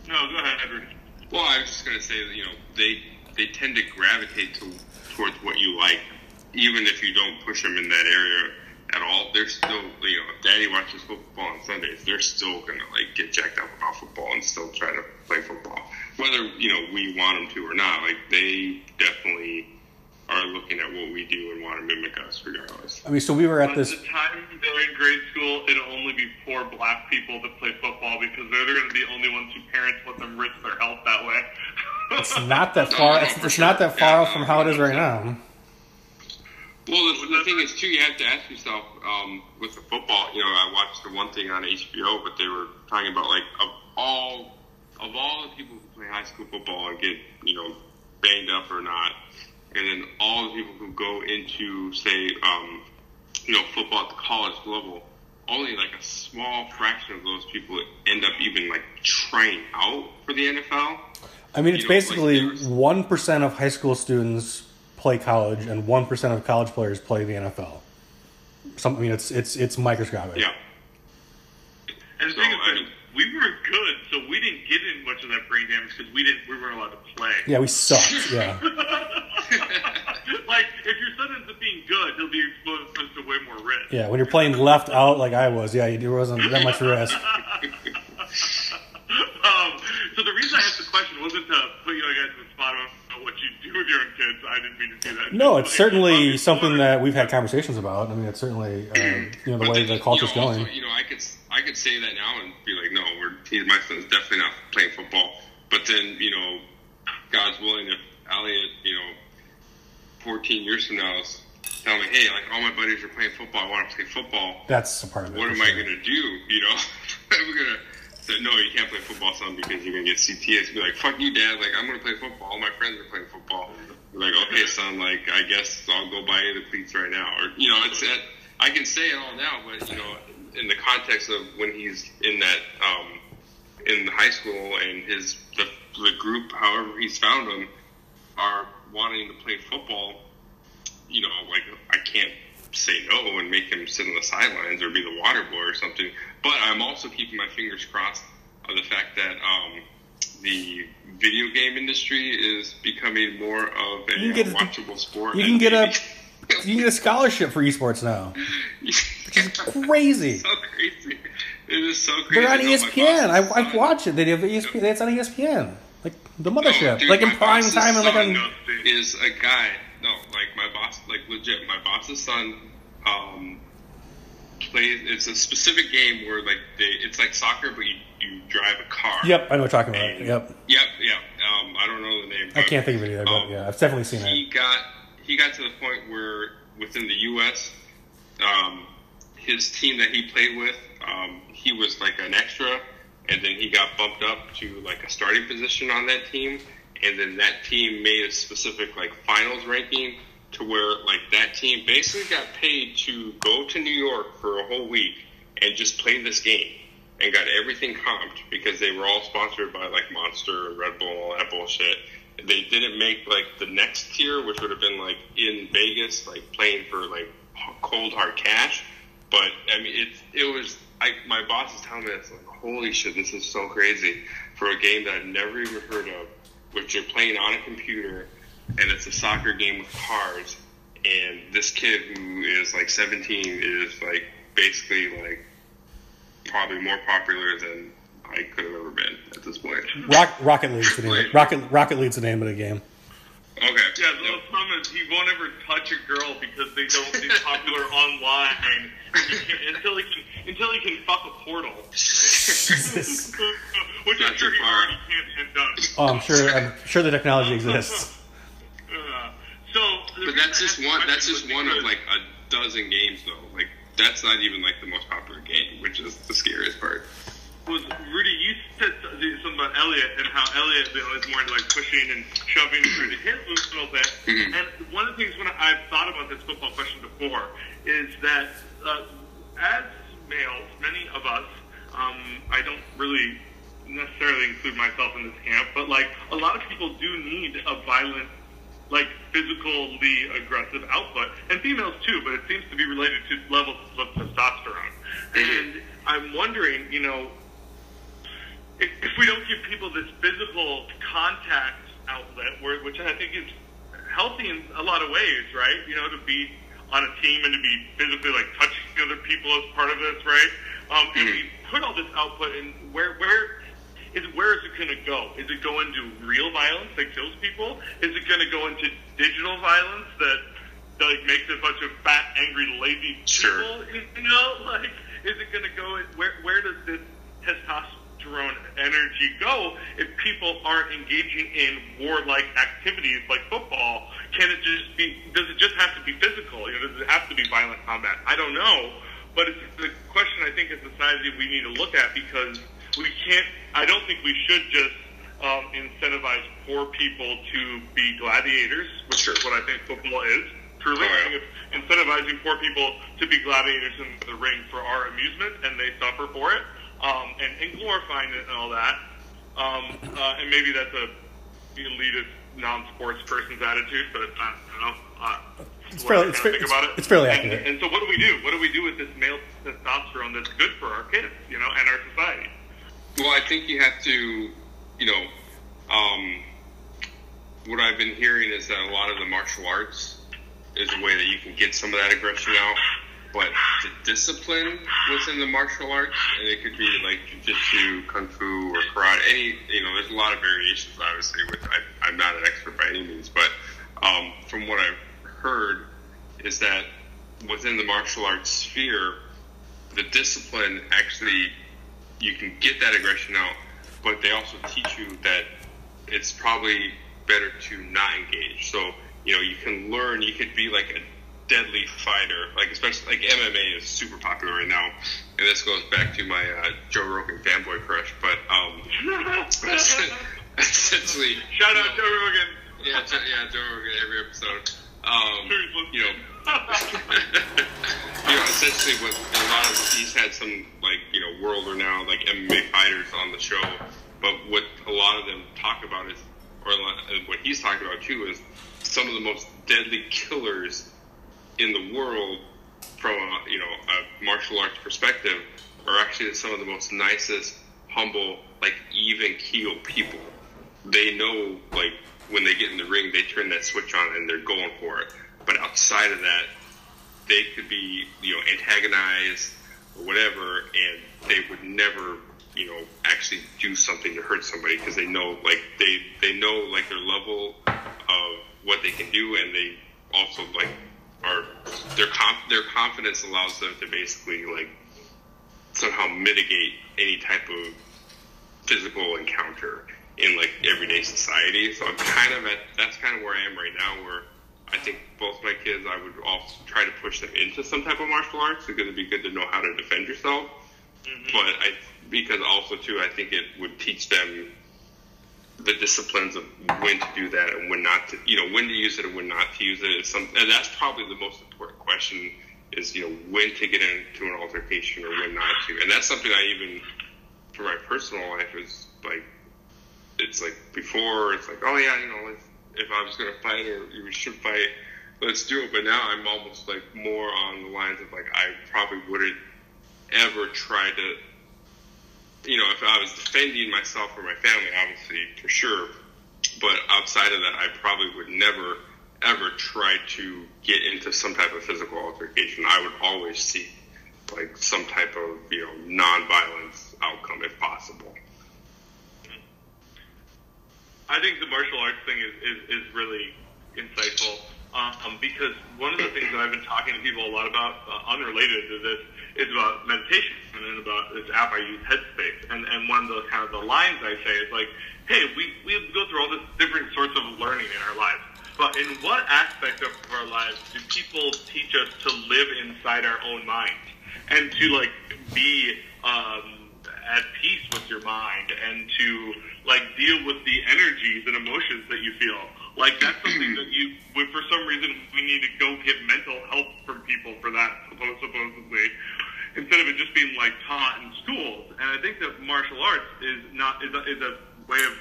No, go ahead, Edward. Well, I was just going to say that you know they they tend to gravitate to, towards what you like, even if you don't push them in that area at all. They're still you know if Daddy watches football on Sundays, they're still going to like get jacked up about football and still try to play football, whether you know we want them to or not. Like they definitely are looking at what we do and want to mimic us regardless. I mean, so we were at By this. the time they're in grade school, it'll only be poor black people that play football because they're going to be the only ones who parents let them risk their health that way. It's not that far. It's, it's not that far off from how it is right now. Well, the, the thing is, too, you have to ask yourself um, with the football. You know, I watched the one thing on HBO, but they were talking about like of all of all the people who play high school football and get you know banged up or not, and then all the people who go into say um, you know football at the college level. Only like a small fraction of those people end up even like trying out for the NFL. I mean, it's You know, basically one percent of high school students play college, and one percent of college players play the NFL. Some, I mean, it's it's it's microscopic. yeah. And the So, thing is, I we were good, so we didn't get in much of that brain damage because we didn't we weren't allowed to play. Yeah, we sucked. Yeah, like if your son ends up being good, he'll be exposed to way more risk. yeah. When you're playing left out like I was, yeah, there wasn't that much risk. Um, so the reason I asked the question wasn't to put you guys in the spot on what you do with your own kids. I didn't mean to do that. No, it's certainly something that we've had conversations about. I mean, it's certainly uh, you know the way the culture's you know, going. Also, you know, I could I could say that now and be like, no, we're my son's definitely not playing football. But then, you know, God's willing, if Elliot, you know, 14 years from now is telling me, hey, like all my buddies are playing football, I want to play football. That's a part of it. What am I going to do? You know, I'm going to say, no, you can't play football, son, because you're going to get CTS. Be like, fuck you, dad. Like, I'm going to play football. All my friends are playing football. Like, okay, son, like, I guess I'll go buy you the cleats right now. Or, you know, it's, it, I can say it all now, but, you know, in the context of when he's in that, um, in high school and his, the, the group, however he's found them, are wanting to play football, you know, like I can't say no and make him sit on the sidelines or be the water boy or something. But I'm also keeping my fingers crossed of the fact that um, the video game industry is becoming more of a You can get a- watchable sport. You can get a you can get a scholarship for esports now. Crazy. so crazy. It is so crazy. They're on No, ESPN. I, I watch it. They have ESPN. It's on ESPN. Like the No, mothership. dude, like in prime time and like on. Is a guy. No, like my boss, like legit. My boss's son um, plays. It's a specific game where like they. It's like soccer, but you you drive a car. Yep, I know what you're talking about. And- Yep. Yep. Yep. Um, I don't know the name. I can't think of it either, but um, yeah, I've definitely seen He it. got he got to the point where within the U.S. Um, his team that he played with, um, he was like an extra, and then he got bumped up to like a starting position on that team, and then that team made a specific like finals ranking to where like that team basically got paid to go to New York for a whole week and just play this game and got everything comped because they were all sponsored by like Monster Red Bull all that bullshit. They didn't make like the next tier, which would have been like in Vegas, like playing for like cold hard cash. But I mean, it it was. I my boss is telling me it's like, holy shit, this is so crazy for a game that I've never even heard of, which you're playing on a computer, and it's a soccer game with cars. And this kid who is like 17 is like basically like probably more popular than I could have ever been at this point. Rock, Rocket League's the name. Of, Rocket Rocket League's the name of the game. Okay. Yeah, the Yep. little problem is he won't ever touch a girl because they don't be popular online He until he can until he can fuck a portal, right? Jesus. which I'm sure he already can and does. Oh, I'm sure. I'm sure the technology exists. Uh, so, But that's just one. That's just one of like a dozen games, though. Like that's not even like the most popular game, which is the scariest part. was Rudy, you said something about Elliot and how Elliot you know, is more into like pushing and shoving through the hit loop a little bit. Mhm. And one of the things when I've thought about this football question before is that uh, as males, many of us, um, I don't really necessarily include myself in this camp, but like a lot of people do need a violent like physically aggressive output, and females too, but it seems to be related to levels of testosterone. And I'm wondering, you know, if, if we don't give people this physical contact outlet, which I think is healthy in a lot of ways, right? You know, to be on a team and to be physically like touching other people as part of this, right? Um, and we put all this output in where where is where is it going to go? Is it going to real violence that kills people? Is it going to go into digital violence that that like makes a bunch of fat, angry, lazy Sure. people? You know, like is it going to go? Where where does this testosterone energy go if people aren't engaging in warlike activities like football? Can it just be? Does it just have to be physical? You know, does it have to be violent combat? I don't know, but it's the question I think as a society we need to look at because we can't. I don't think we should just um, incentivize poor people to be gladiators, which Sure. is what I think football is. Truly, Oh, yeah. I think it's incentivizing poor people to be gladiators in the ring for our amusement, and they suffer for it, um, and, and glorifying it and all that. Um, uh, and maybe that's a elitist non-sports person's attitude, but I don't know. Uh, It's fairly- I it's fair- think about it's- it. it's fairly and, accurate. And so, what do we do? What do we do with this male testosterone that's good for our kids, you know, and our society? Well, I think you have to, you know, um, what I've been hearing is that a lot of the martial arts is a way that you can get some of that aggression out. But the discipline within the martial arts, and it could be like jujitsu, kung fu, or karate. Any, you know, there's a lot of variations. Obviously, with I, I'm not an expert by any means, but um, from what I've heard, is that within the martial arts sphere, the discipline actually you can get that aggression out, but they also teach you that it's probably better to not engage. So, you know, you can learn, you could be like a deadly fighter, like especially like MMA is super popular right now. And this goes back to my uh, Joe Rogan fanboy crush, but um, essentially, Shout out Joe Rogan. yeah, Joe, yeah, Joe Rogan every episode. Um, Sure he's listening. you know, you know, essentially what a lot of he's had some like you know world renowned like MMA fighters on the show, but what a lot of them talk about is, or lot, uh, what he's talking about too is some of the most deadly killers in the world from a you know a martial arts perspective are actually some of the most nicest, humble, like even keel people. They know like when they get in the ring, they turn that switch on and they're going for it. But outside of that, they could be you know antagonized or whatever, and they would never you know actually do something to hurt somebody because they know like they they know like their level of what they can do, and they also like are their conf- their confidence allows them to basically like somehow mitigate any type of physical encounter in like everyday society. So I'm kind of at that's kind of where I am right now, where I think both my kids I would also try to push them into some type of martial arts because it'd be good to know how to defend yourself. Mm-hmm. But I because also too I think it would teach them the disciplines of when to do that and when not to you know when to use it and when not to use it. Some and that's probably the most important question is you know when to get into an altercation or when not to. And that's something I even for my personal life is like it's like before it's like oh yeah you know if, if I was gonna fight or we should fight let's do it but now I'm almost like more on the lines of like I probably wouldn't ever try to you know, if I was defending myself or my family, obviously, for sure. But outside of that, I probably would never, ever try to get into some type of physical altercation. I would always seek, like, some type of, you know, non-violence outcome if possible. I think the martial arts thing is, is, is really insightful um, because one of the things that I've been talking to people a lot about, uh, unrelated to this, is about meditation and about this app I use, Headspace. And, and one of the kind of the lines I say is like, hey, we, we go through all this different sorts of learning in our lives. But in what aspect of our lives do people teach us to live inside our own minds and to like be um, at peace with your mind and to like deal with the energies and emotions that you feel. Like that's something that you, for some reason, we need to go get mental help from people for that, supposedly, instead of it just being like taught in schools. And I think that martial arts is not is a, is a way of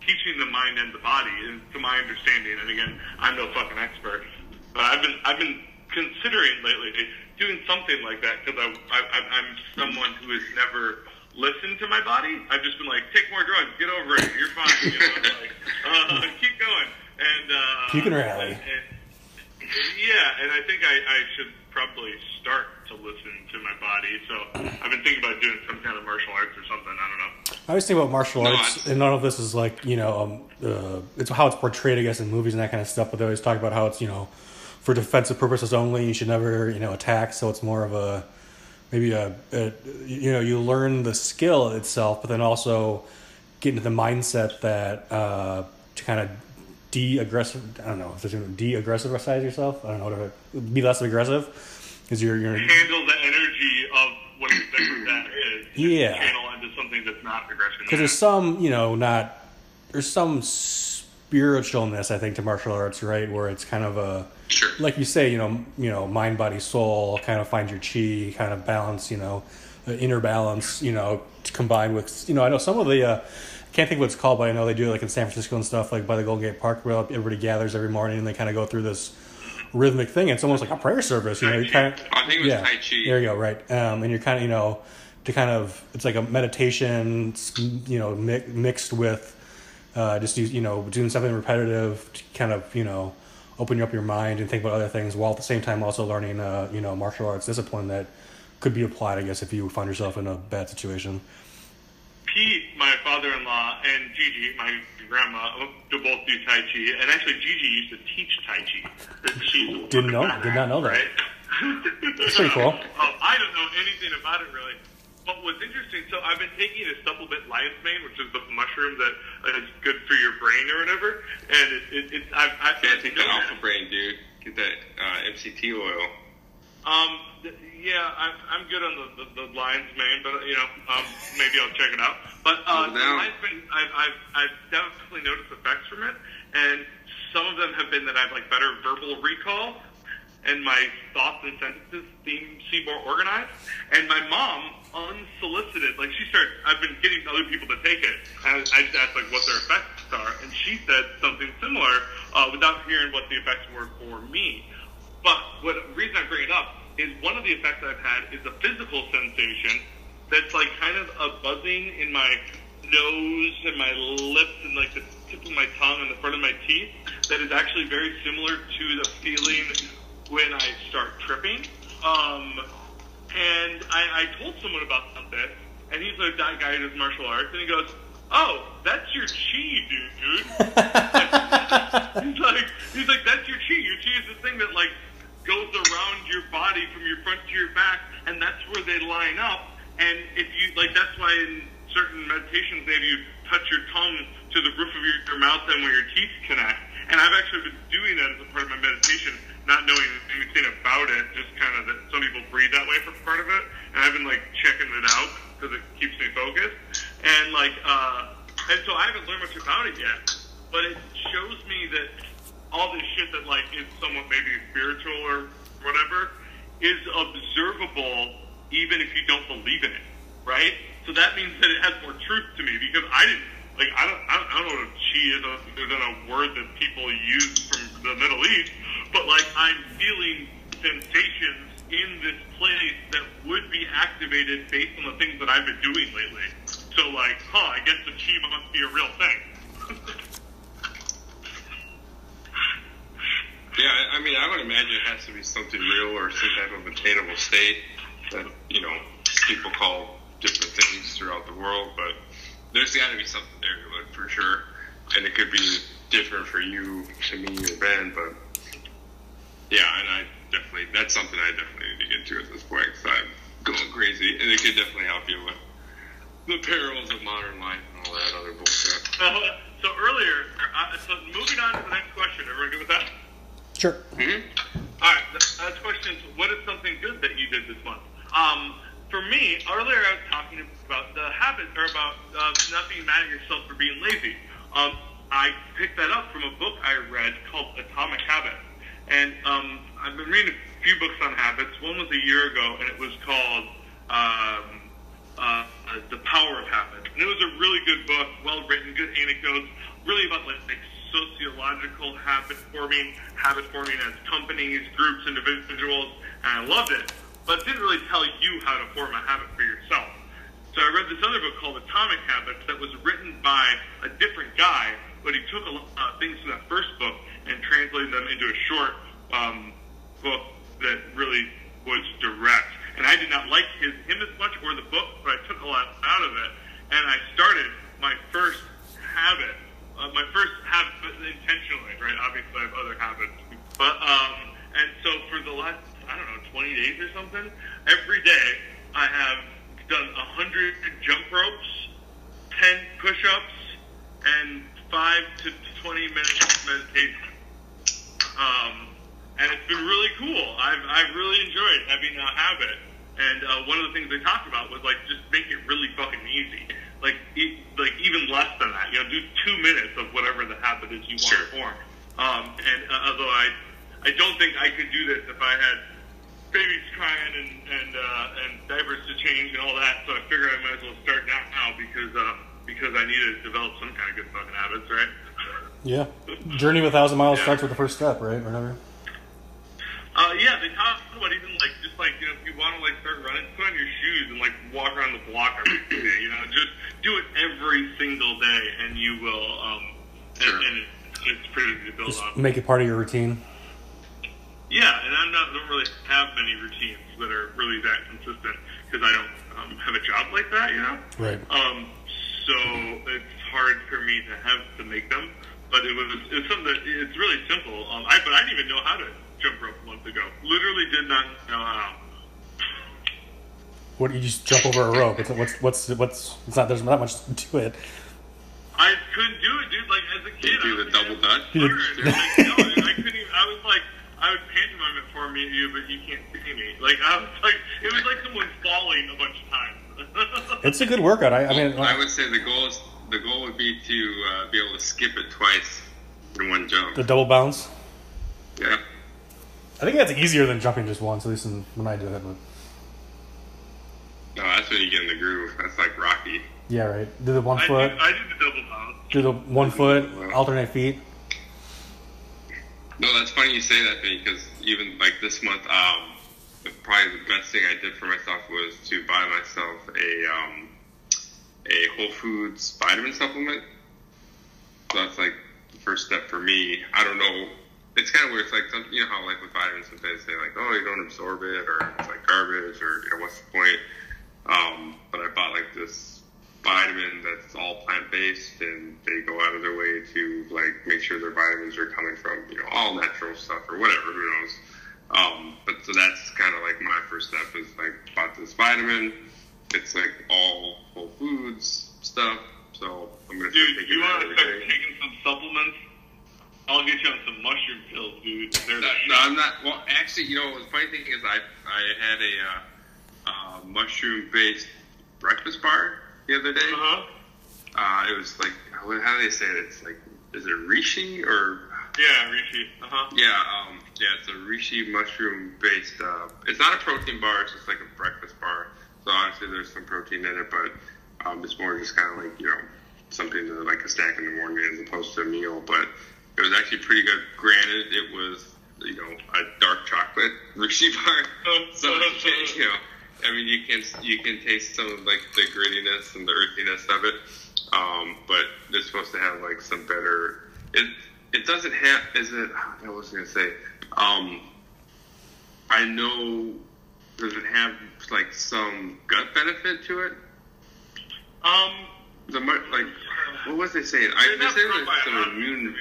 teaching the mind and the body, is to my understanding. And again, I'm no fucking expert, but I've been I've been considering lately doing something like that because I, I I'm someone who has never listened to my body. I've just been like, take more drugs, get over it, you're fine. You know, like, uh, keep going. And uh, You can rally. And, and, yeah, and I think I, I should probably start to listen to my body. So I've been thinking about doing some kind of martial arts or something. I don't know. I always think about martial No, arts, and none of this is like you know, um, uh, it's how it's portrayed, I guess, in movies and that kind of stuff. But they always talk about how it's you know, for defensive purposes only. You should never you know attack. So it's more of a maybe a, a you know you learn the skill itself, but then also get into the mindset that uh, to kind of de-aggressive. I don't know if there's de-aggressive yourself. I don't know what be less aggressive because you're you're Handle the energy of whatever that is. Yeah. Channel into something that's not aggression. because there's some you know not there's some spiritualness I think to martial arts right where it's kind of a Sure. like you say you know you know mind body soul kind of find your chi kind of balance you know the inner balance, you know, combined with you know I know some of the. Uh, can't think what it's called, but I know they do it like in San Francisco and stuff, like by the Golden Gate Park, where everybody gathers every morning and they kind of go through this rhythmic thing. It's almost like a prayer service, you know. You kind of, I think it was yeah, Tai Chi. there you go, right? Um, and you're kind of, you know, to kind of, it's like a meditation, you know, mi- mixed with uh, just you know doing something repetitive to kind of you know open up your mind and think about other things while at the same time also learning uh, you know martial arts discipline that could be applied, I guess, if you find yourself in a bad situation. Pete, my father-in-law, and Gigi, my grandma, do both do Tai Chi. And actually, Gigi used to teach Tai Chi. She's Didn't know, did not know that. Right? That's pretty cool. Um, I don't know anything about it really. But what's interesting, so I've been taking a supplement lion's mane, which is the mushroom that is good for your brain or whatever. And it, it, it's I've, I've Yeah, take that alpha brain, dude. Get that uh, MCT oil. Um, th- yeah, I'm, I'm good on the, the, the lion's mane, but you know, um, maybe I'll check it out. But uh, down. lion's mane, I've, I've, I've definitely noticed effects from it, and some of them have been that I've like better verbal recall, and my thoughts and sentences seem seem more organized. And my mom, unsolicited, like she started, I've been getting other people to take it, and I just asked like what their effects are, and she said something similar uh, without hearing what the effects were for me. But what reason I bring it up is one of the effects I've had is a physical sensation that's like kind of a buzzing in my nose and my lips and like the tip of my tongue and the front of my teeth that is actually very similar to the feeling when I start tripping. Um, and I, I told someone about this, and he's a guy who does martial arts, and he goes, "Oh, that's your chi, dude." he's like, he's like, that's your chi. Your chi is the thing that like goes around your body from your front to your back, and that's where they line up. And if you like, that's why in certain meditations they have you touch your tongue to the roof of your, your mouth and where your teeth connect. And I've actually been doing that as a part of my meditation, not knowing anything about it. Just kind of that some people breathe that way for part of it, and I've been like checking it out because it keeps me focused. And like, uh, and so I haven't learned much about it yet, but it shows me that all this shit that like is somewhat maybe spiritual or whatever is observable even if you don't believe in it, right? So that means that it has more truth to me because I didn't like I don't I don't, I don't know what chi is other than a word that people use from the Middle East, but like I'm feeling sensations in this place that would be activated based on the things that I've been doing lately. So like, huh, I guess the chi must be a real thing. Yeah, I- mean, I would imagine it has to be something real or some type of attainable state that, you know, people call different things throughout the world, but there's got to be something there for sure. And it could be different for you, to me, or Ben, but yeah, and I definitely, that's something I definitely need to get to at this point because I'm going crazy. And it could definitely help you with the perils of modern life and all that other bullshit. Uh, so earlier, uh, so moving on to the next question. Everyone good with that? Sure. Mm-hmm. All right. The next question is, what is something good that you did this month? Um, for me, earlier I was talking about the habit, or about uh, not being mad at yourself for being lazy. Um, I picked that up from a book I read called Atomic Habits, and um, I've been reading a few books on habits. One was a year ago, and it was called um, uh, The Power of Habit. And it was a really good book, well written, good anecdotes, really about like, like sociological habit forming, habit forming as companies, groups, individuals, and I loved it. But it didn't really tell you how to form a habit for yourself. So I read this other book called Atomic Habits that was written by a different guy, but he took a lot of things from that first book and translated them into a short um, book that really was direct. And I did not like his him as much or the book, but I took a lot out of it. And I started my first habit, uh, my first habit intentionally, right? Obviously, I have other habits, but um, and so for the last I don't know 20 days or something, every day I have done 100 jump ropes, 10 push-ups, and five to 20 minutes of meditation. Um, and it's been really cool. I've, I've really enjoyed having a habit. And uh, one of the things they talked about was like just make it really fucking easy. Like e- like even less than that. You know, do two minutes of whatever the habit is you want sure. to form. Um, and uh, although I I don't think I could do this if I had babies crying and and uh, and diapers to change and all that. So I figure I might as well start now because uh because I need to develop some kind of good fucking habits, right? Yeah. Journey of a thousand miles Yeah. starts with the first step, right? Or whatever. Uh, yeah, they talk about even like just like you know if you want to like start running, put on your shoes and like walk around the block every day. You know, just do it every single day, and you will. Um, Sure. and, and it's, it's pretty easy to build Just on. make it part of your routine. Yeah, and I'm not don't really have many routines that are really that consistent because I don't um, have a job like that. You know. Right. Um, so it's hard for me to have to make them. But it was it's something that it's really simple. Um, I but I didn't even know how to jump rope a month ago. Literally did not know how. What do you just jump over a rope? It's, what's what's what's? It's not. There's not much to it. I couldn't do it, dude. Like as a kid, do the double dutch? Do the- Learn. Like, no, I couldn't. Even, I was like, I would pantomime it for me, you, but you can't see me. Like I was like, it was like someone falling a bunch of times. It's a good workout. I, I mean, I would say the goal is the goal would be to uh, be able to skip it twice in one jump. the double bounce. Yeah. I think that's easier than jumping just once, at least in, when I do that But No, that's when you get in the groove. That's like Rocky. yeah, right. Do the one I foot. did, I did the double bounce. Do the one foot. Alternate feet. No, that's funny you say that thing because even like this month, um, probably the best thing I did for myself was to buy myself a um, a Whole Foods vitamin supplement. So that's like the first step for me. I don't know. It's kind of weird. It's like some, you know how like with vitamins sometimes they say like, oh, you don't absorb it, or it's like garbage, or you know what's the point? Um, but I bought like this vitamin that's all plant based, and they go out of their way to like make sure their vitamins are coming from you know all natural stuff or whatever. Who knows? Um, but so that's kind of like my first step is like bought this vitamin. It's like all Whole Foods stuff. So I'm gonna Dude, you want to start taking some supplements? I'll get you on some mushroom pills, dude. No, no, I'm not. Well, actually, you know, the funny thing is, I I had a uh, uh, mushroom based breakfast bar the other day. Uh-huh. Uh, it was like, how do they say it? It's like, is it reishi or? Yeah, reishi. Uh-huh. Yeah, um, yeah, it's a reishi mushroom based. Uh, it's not a protein bar. It's just like a breakfast bar. So obviously, there's some protein in it, but um, it's more just kind of like you know something to like a snack in the morning as opposed to a meal. But it was actually pretty good. Granted, it was you know a dark chocolate reishi bar, so you know. I mean, you can you can taste some of like the grittiness and the earthiness of it, um, but it's supposed to have like some better. It it doesn't have. Is it? I was gonna say. Um, I know. Does it have like some gut benefit to it? Um, The like what was they saying? I they said like some immune.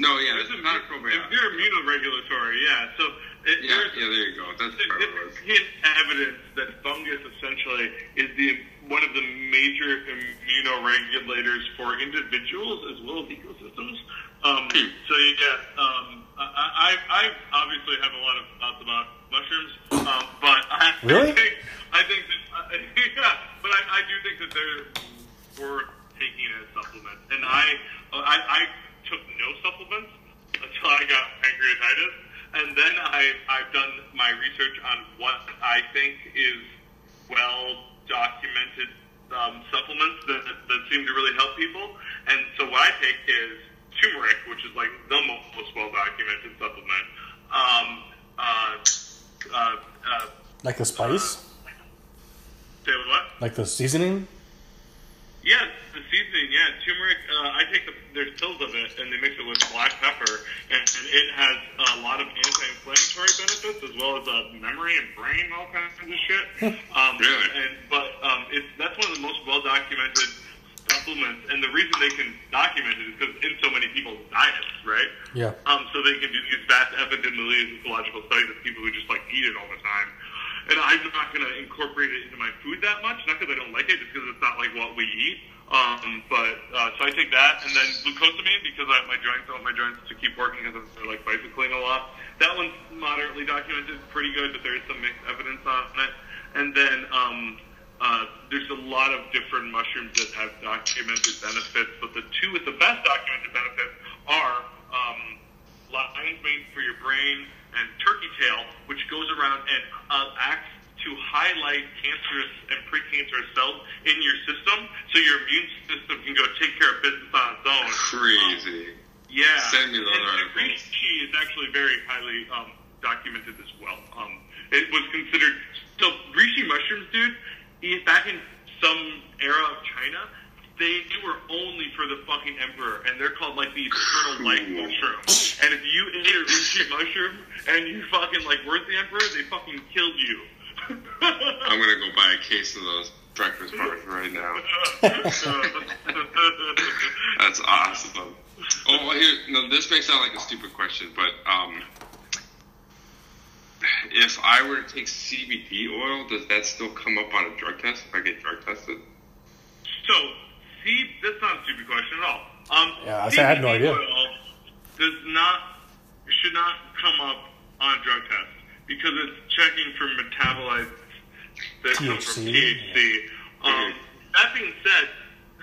No, yeah, It's not a probiotic. They're immunoregulatory, yeah. So it, Yeah, there's yeah, there you go. That's probably what it was. significant evidence that fungus essentially is the one of the major immunoregulators for individuals as well as ecosystems. Um, Hmm. so yeah, um, I, I, I obviously have a lot of thoughts about mushrooms, um, but I Really? think I think that uh, yeah, but I, I do think that they're worth taking as supplements, and I I, I took no supplements until I got pancreatitis, and then I I've done my research on what I think is well documented um, supplements that, that seem to really help people, and so what I take is turmeric, which is like the most well documented supplement. Um, uh, uh, uh, Like the spice, say what? like the seasoning. Yeah, the seasoning. Yeah, turmeric. Uh, I take the there's pills of it, and they mix it with black pepper, and, and it has a lot of anti-inflammatory benefits as well as uh, memory and brain, all kinds of shit. Um, Really? And but um, it's that's one of the most well documented supplements, and the reason they can document it is because in so many people's diets, right? Yeah. Um, so they can do these vast epidemiological studies of people who just like eat it all the time. And I'm not going to incorporate it into my food that much, not because I don't like it, just because it's not like what we eat. Um, but uh, so I take that, and then glucosamine because I have my joints. I want my joints to keep working because they're like bicycling a lot. That one's moderately documented, pretty good, but there is some mixed evidence on it. And then um, uh, there's a lot of different mushrooms that have documented benefits, but the two with the best documented benefits are um, lion's mane for your brain and turkey tail, which goes around and uh, acts to highlight cancerous and precancerous cells in your system, so your immune system can go take care of business on its own. Crazy. Um, yeah. Send me those and, and is actually very highly um, documented as well. Um, it was considered so reishi mushrooms, dude. Back in some era of China, they were only for the fucking emperor, and they're called like the eternal life mushroom. And if you ate a reishi mushroom and you fucking like weren't the emperor, they fucking killed you. I'm gonna go buy a case of those breakfast bars right now. That's awesome. Oh, well, here, no, this may sound like a stupid question, but um, if I were to take CBD oil, does that still come up on a drug test if I get drug tested? So, see, that's not a stupid question at all. Um, Yeah, I say I had no CBD idea. Oil does not should not come up on drug tests because it's checking for metabolites that come from THC. THC. Um, that being said,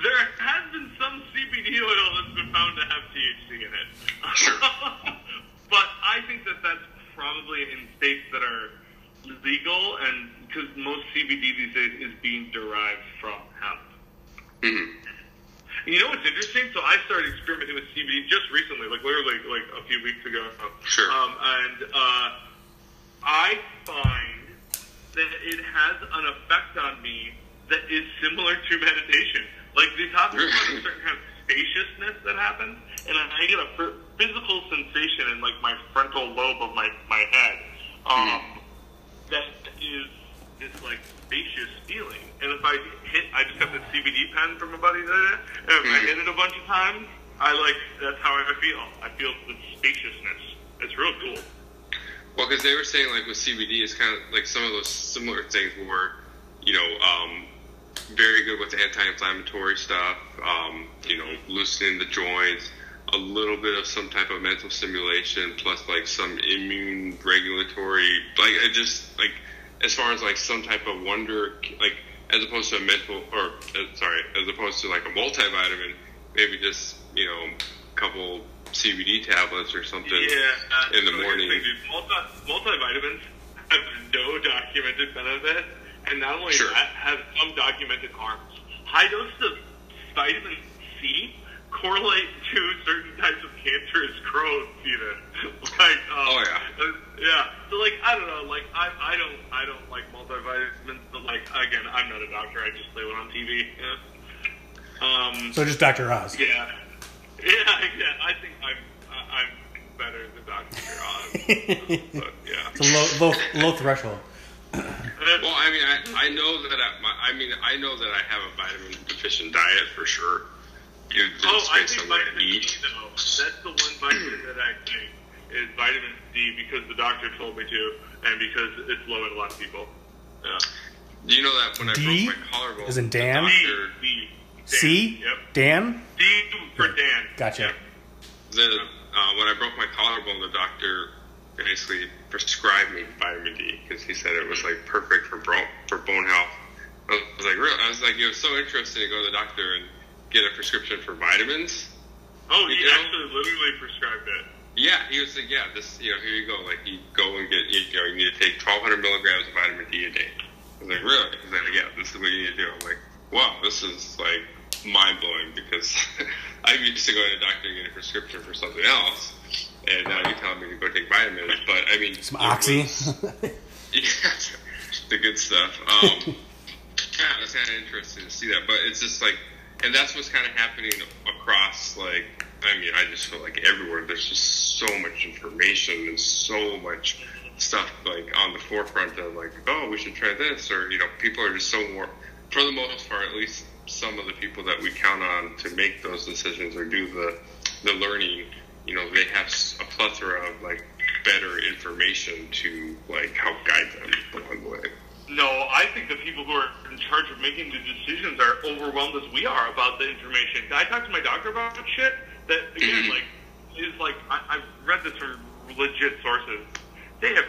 there has been some CBD oil that's been found to have THC in it. Sure. but I think that that's probably in states that are legal, and because most CBD these days is being derived from hemp. Mm-hmm. You know what's interesting? So I started experimenting with CBD just recently, like literally like a few weeks ago. Sure. Um, and uh, I find that it has an effect on me that is similar to meditation. Like they talk about a certain kind of spaciousness that happens, and I get a physical sensation in like my frontal lobe of my my head. Um, that is this like spacious feeling. And if I hit, I just got the CBD pen from a buddy the other day. And if I hit it a bunch of times, I like that's how I feel. I feel the spaciousness. It's real cool. Well, because they were saying like with CBD, it's kind of like some of those similar things were, you know, um, very good with anti-inflammatory stuff. Um, you know, loosening the joints, a little bit of some type of mental stimulation, plus like some immune regulatory, like it just like as far as like some type of wonder, like as opposed to a mental or uh, sorry, as opposed to like a multivitamin, maybe just you know, a couple CBD tablets or something Yeah. in the morning. thing. Multi, multivitamins have no documented benefit, and not only Sure. that, have some documented harms. High doses of vitamin C correlate to certain types of cancerous growth, even. like, um, Oh, yeah. uh, yeah. So like, I don't know. Like, I, I don't, I don't like multivitamins, but like, again, I'm not a doctor. I just play one on TV. Yeah. Um. So just Dr. Oz. Yeah, yeah, yeah. I think I'm I- I'm better than Doctor Oz, but yeah. It's a low, low, low threshold. Well, I mean, I, I know that I, my, I mean, I know that I have a vitamin deficient diet for sure. You Oh, just I based think on what I vitamin D eat. though. That's the one vitamin that I take is vitamin D because the doctor told me to, and because it's low in a lot of people. Yeah. Do you know that when I D? broke my collarbone, As in the Dan? Doctor, D. Dan. C? Yep. Dan? D for Dan. Gotcha. Yep. the uh, when I broke my collarbone, the doctor basically prescribed me vitamin D because he said it was like perfect for bone for bone health. I was like, real. I was like, it was so interesting to go to the doctor and get a prescription for vitamins. Oh, he know? actually literally prescribed it. Yeah, he was like, yeah, this, you know, here you go. Like, you go and get, you, you know, you need to take 1,200 milligrams of vitamin D a day. I was like, really? He's like, yeah, this is what you need to do. I'm like, wow, this is like mind blowing because I'm used to going to the doctor and getting a prescription for something else, and now you're telling me to go take vitamins. But I mean, Some it oxy. was- yeah, the good stuff. Um, yeah, it's kind of interesting to see that, but it's just like, and that's what's kind of happening across. Like, I mean, I just feel like everywhere there's just so much information and so much stuff like on the forefront of like, oh, we should try this, or you know, people are just so more, for the most part, at least some of the people that we count on to make those decisions or do the the learning, you know, they have a plethora of like better information to like help guide them along the way. No, I think the people who are in charge of making the decisions are overwhelmed as we are about the information. I talked to my doctor about shit that again, like, is like I, I've read this from legit sources. They have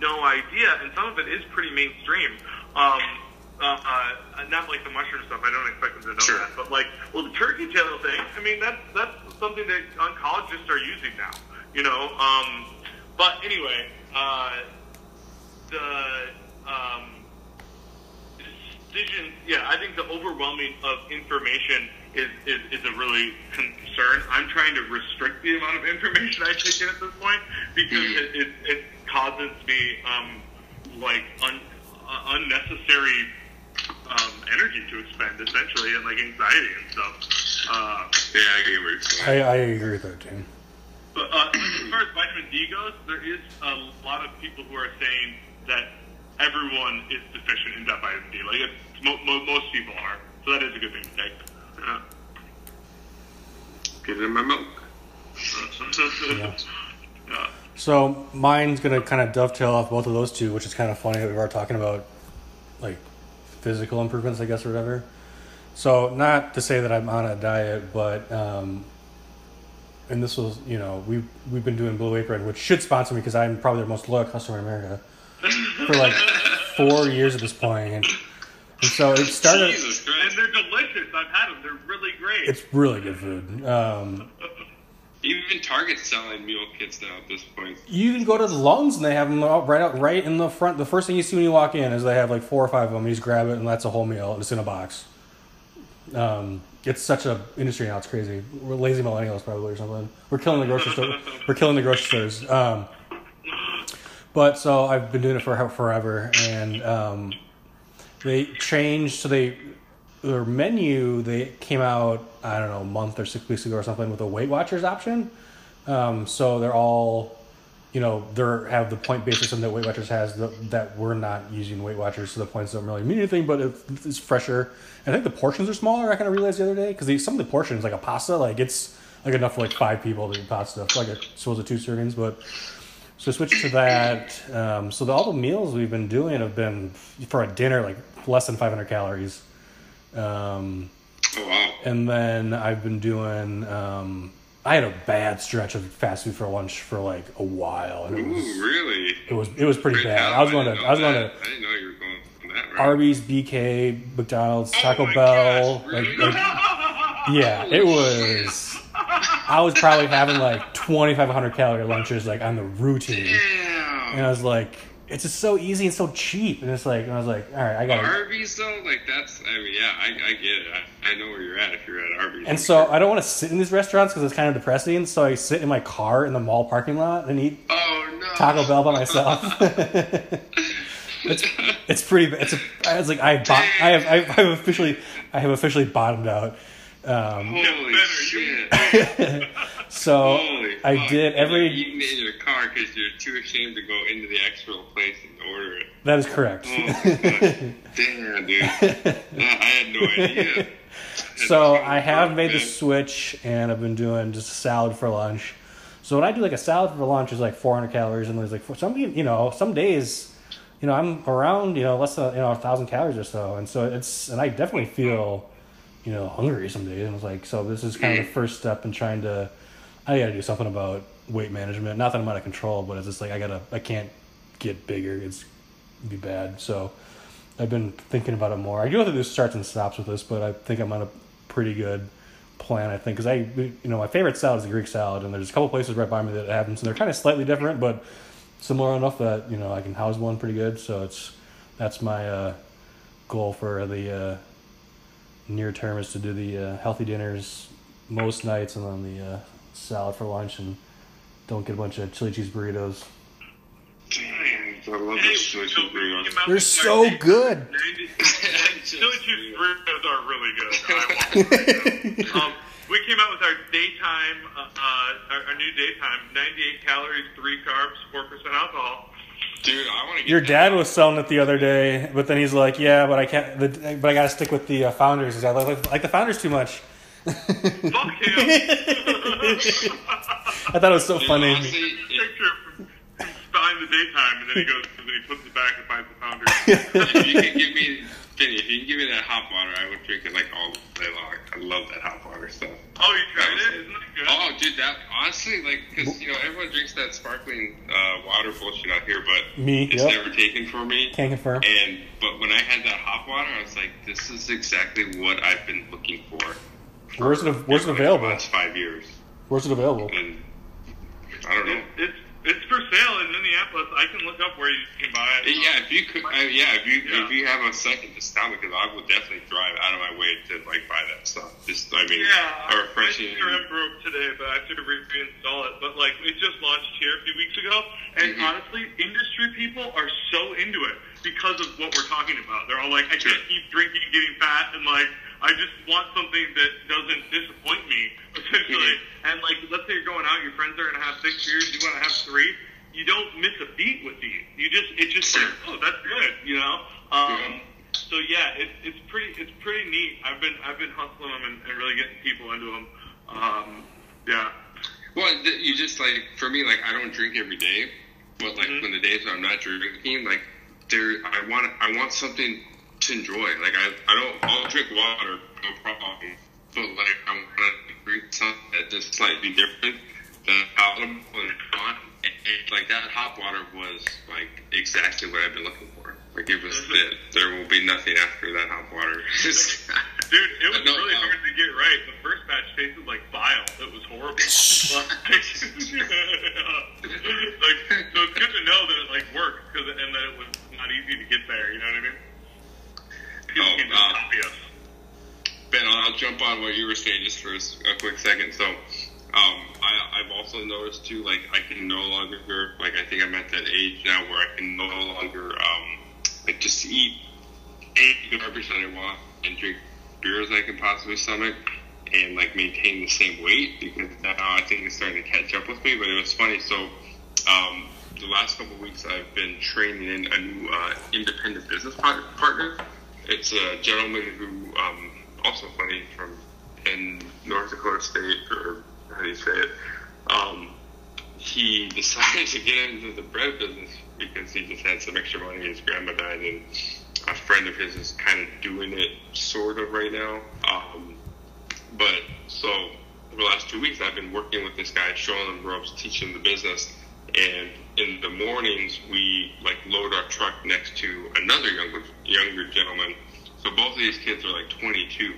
no idea, and some of it is pretty mainstream. Um, uh, uh, not like the mushroom stuff. I don't expect them to know Sure. that, but like, well, the turkey tail thing. I mean, that's that's something that oncologists are using now. You know. Um, but anyway, uh, the um, decision, yeah, I think the overwhelming of information is, is, is a really concern. I'm trying to restrict the amount of information I take in at this point because it, it, it causes me um, like un, uh, unnecessary um, energy to expend, essentially, and like anxiety and stuff. Uh, Yeah, I get what you're. I, I agree with that too. but uh, as far as vitamin D goes, there is a lot of people who are saying that everyone is deficient in that vitamin D. Like it's, mo- mo- most people are, so that is a good thing to take. Yeah. Get it in my milk. Yeah. Yeah. So mine's gonna kind of dovetail off both of those two, which is kind of funny that we are talking about like physical improvements, I guess, or whatever. So not to say that I'm on a diet, but um, and this was you know we we've, we've been doing Blue Apron, which should sponsor me because I'm probably their most loyal customer in America for like four years at this point. And, and so it started. Jesus And they're delicious. I've had them. They're really great. It's really good food. Um, Even Target's selling meal kits now at this point. You can go to the Lowe's and they have them out right out right in the front. The first thing you see when you walk in is they have like four or five of them. You just grab it and that's a whole meal. It's in a box. Um, it's such a industry now. It's crazy. We're lazy millennials probably or something. We're killing the grocery store. We're killing the grocery stores. Um, but so I've been doing it for forever, and um, they changed. So they their menu they came out I don't know a month or six weeks ago or something with a Weight Watchers option. Um, so they're all, you know, they have the point based system that Weight Watchers has that, that we're not using Weight Watchers, so the points don't really mean anything, but it's, it's fresher. And I think the portions are smaller. I kind of realized the other day because some of the portions, like a pasta, like it's like enough for like five people to eat pasta, like a supposed to two servings, but. So switch to that. Um, so the, all the meals we've been doing have been for a dinner like less than 500 calories. Um, Oh wow. and then I've been doing. Um, I had a bad stretch of fast food for lunch for like a while, and it Ooh, was really? it was it was pretty Great bad. I was going to I was going to I didn't know you were going on that route. Arby's, BK, McDonald's, Oh Taco my Bell. gosh, really? like, like, yeah, it was. I was probably having like 2,500 calorie lunches like on the routine, and I was like, it's just so easy and so cheap, and it's like, and I was like, all right, I got to Arby's though, like that's. I mean, yeah, I, I get it. I, I know where you're at if you're at Arby's. And so I don't want to sit in these restaurants because it's kind of depressing. So I sit in my car in the mall parking lot and eat Oh no. Taco Bell by myself. it's it's pretty. It's a. I was like I bought. I have. I have officially. I have officially bottomed out. Um, Holy better, shit. so Holy I fuck. did every. You're eating it in your car because you're too ashamed to go into the actual place and order it. That is correct. Oh. Damn, dude. I had no idea. So I have made the switch, and I've been doing just a salad for lunch. So when I do like a salad for lunch, is like 400 calories, and there's like for some you know some days, you know I'm around you know less than you know a thousand calories or so, and so it's and I definitely feel you know hungry some days, and it's like so this is kind of the first step in trying to I got to do something about weight management. Not that I'm out of control, but it's just like I gotta I can't get bigger. It's be bad. So I've been thinking about it more. I do have to do starts and stops with this, but I think I'm on a pretty good plan. I think because I, you know, my favorite salad is the Greek salad, and there's a couple places right by me that have them, so they're kind of slightly different, but similar enough that you know I can house one pretty good. So it's that's my uh, goal for the uh, near term is to do the uh, healthy dinners most nights, and then the uh, salad for lunch, and don't get a bunch of chili cheese burritos. Damn, I love Hey, chili cheese we burrito. came out They're so good. Chili cheese burritos are really good. I want um, we came out with our daytime, uh, uh, our, our new daytime, 98 calories, 3 carbs, 4% alcohol. Dude, I want to get Your that. dad was selling it the other day, but then he's like, "Yeah, but I can't. The, but I got to stick with the uh, founders. He's like, like, like the founders too much." Fuck him. I thought it was so Dude, funny. honestly, if- Picture from behind the daytime, and then he goes, and then he puts it back and finds the founders. if you could give me, Vinny, if you can give me that hop water, I would drink it like all day long. I love that hop water stuff. Oh, you tried it? Isn't it good? Oh, dude, that honestly, like, because you know everyone drinks that sparkling uh, water bullshit out here, but Me, it's yep. never taken for me. Can't confirm. And but when I had that hot water, I was like, this is exactly what I've been looking for. Where's it? Where's it available? The last five years, Where's it available? and I don't know. It, it's for sale in Minneapolis. I can look up where you can buy it. Yeah, if you could, uh, yeah, if you Yeah. if you have a second, just tell me because I will definitely drive out of my way to like buy that stuff. Just I mean, Yeah, or I refreshing. sure am broke today, but I should re- reinstall it. But like, it just launched here a few weeks ago, and Mhm. honestly, industry people are so into it because of what we're talking about. They're all like, I Sure. can't keep drinking and getting fat, and like, I just want something that doesn't disappoint me, essentially. And like, let's say you're going out, your friends are gonna have six beers, you want to have three. You don't miss a beat with these. You just, it's just like, oh, that's good, you know. Um, so yeah, it's it's pretty it's pretty neat. I've been I've been hustling them and, and really getting people into them. Um, yeah, Well, you just like for me, like I don't drink every day, but like Mhm. when the days I'm not drinking, like there, I want I want something to enjoy. Like I I don't I'll drink water, no problem, but like I want to drink something that just slightly different than palatable and fun. And, and like that hop water was like exactly what I've been looking for. Like it was it. There will be nothing after that hop water. Dude, it was really um, hard to get right. The first batch tasted like bile. It was horrible. like, so it's good to know that it like worked because and that it was not easy to get there. You know what I mean? People Oh, can just copy us. Ben, I'll, I'll jump on what you were saying just for a quick second. So, um, I, I've also noticed too, like I can no longer, like I think I'm at that age now where I can no longer, um, like just eat any garbage that I want and drink beers I can possibly stomach and like maintain the same weight because now I think it's starting to catch up with me. But it was funny. So, um, the last couple of weeks I've been training in a new uh, independent business partner. It's a gentleman who, um, also funny from in North Dakota State, or how do you say it? Um, he decided to get into the bread business because he just had some extra money. His grandma died, and a friend of his is kind of doing it sort of right now. Um, but so over the last two weeks, I've been working with this guy, showing him ropes, teaching him the business. And in the mornings, we like load our truck next to another younger younger gentleman. So both of these kids are like 22.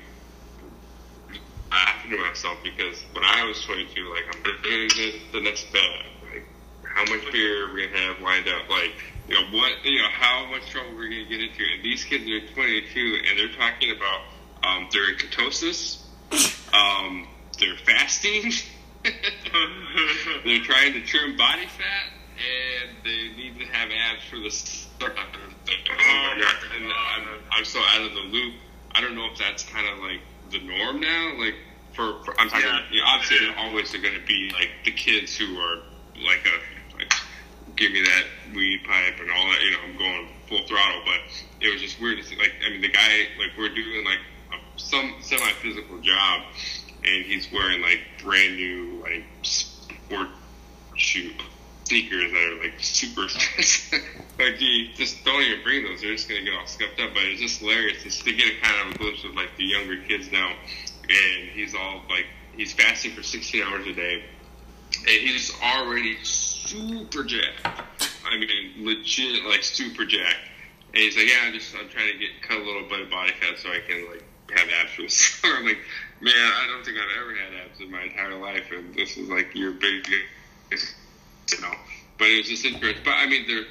I have to myself because when I was 22, like I'm doing this the next bag. Like how much beer we're gonna have lined up? Like you know what? You know how much trouble we're gonna get into? And these kids are 22, and they're talking about um, they're in ketosis. Um, they're fasting. they're trying to trim body fat, and they need to have abs for the summer. Oh! And I'm, I'm so out of the loop. I don't know if that's kind of like the norm now. Like for, for I'm talking. Yeah. You know, obviously, there always are going to be like the kids who are like a like give me that weed pipe and all that. You know, I'm going full throttle. But it was just weird to see. Like, I mean, the guy like we're doing like a, some semi physical job, and he's wearing like brand new like sport shoe sneakers that are like super expensive. like, gee, just don't even bring those. They're just gonna get all scuffed up. But it's just hilarious to get a kind of a glimpse of like the younger kids now, and he's all like he's fasting for 16 hours a day, and he's already super jacked. I mean, legit like super jacked. And he's like, yeah, I'm just I'm trying to get cut a little bit of body fat so I can like have abs. I'm like, man, I don't think I've ever had abs in my entire life, and this is like your big, you know. But it was just interesting. But I mean, they're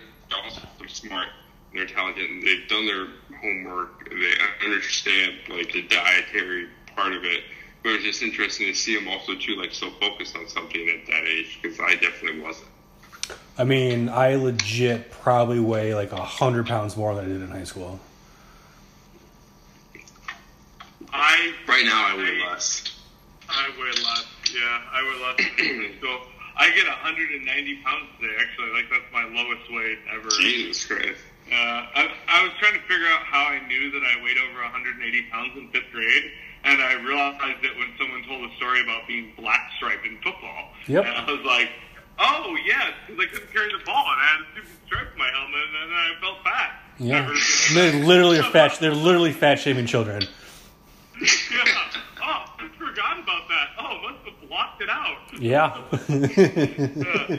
also they're smart, they're intelligent, and they've done their homework. They understand like the dietary part of it. But it was just interesting to see them also too, like so focused on something at that age because I definitely wasn't. I mean, I legit probably weigh like a hundred pounds more than I did in high school. I Right now, I weigh less. I weigh less. Yeah, I weigh less. so I get 190 pounds today. Actually, like that's my lowest weight ever. Jesus Christ. Uh, I, I was trying to figure out how I knew that I weighed over 180 pounds in fifth grade, and I realized it when someone told a story about being black striped in football. Yep. And I was like, oh, yeah, because I couldn't carry the ball, and I had a stupid stripe in my helmet, and then I felt fat. Yeah, Ever And they're literally fat. They're literally fat shaming children. Yeah. Oh, I forgot about that. Oh, must have blocked it out. Yeah. Uh,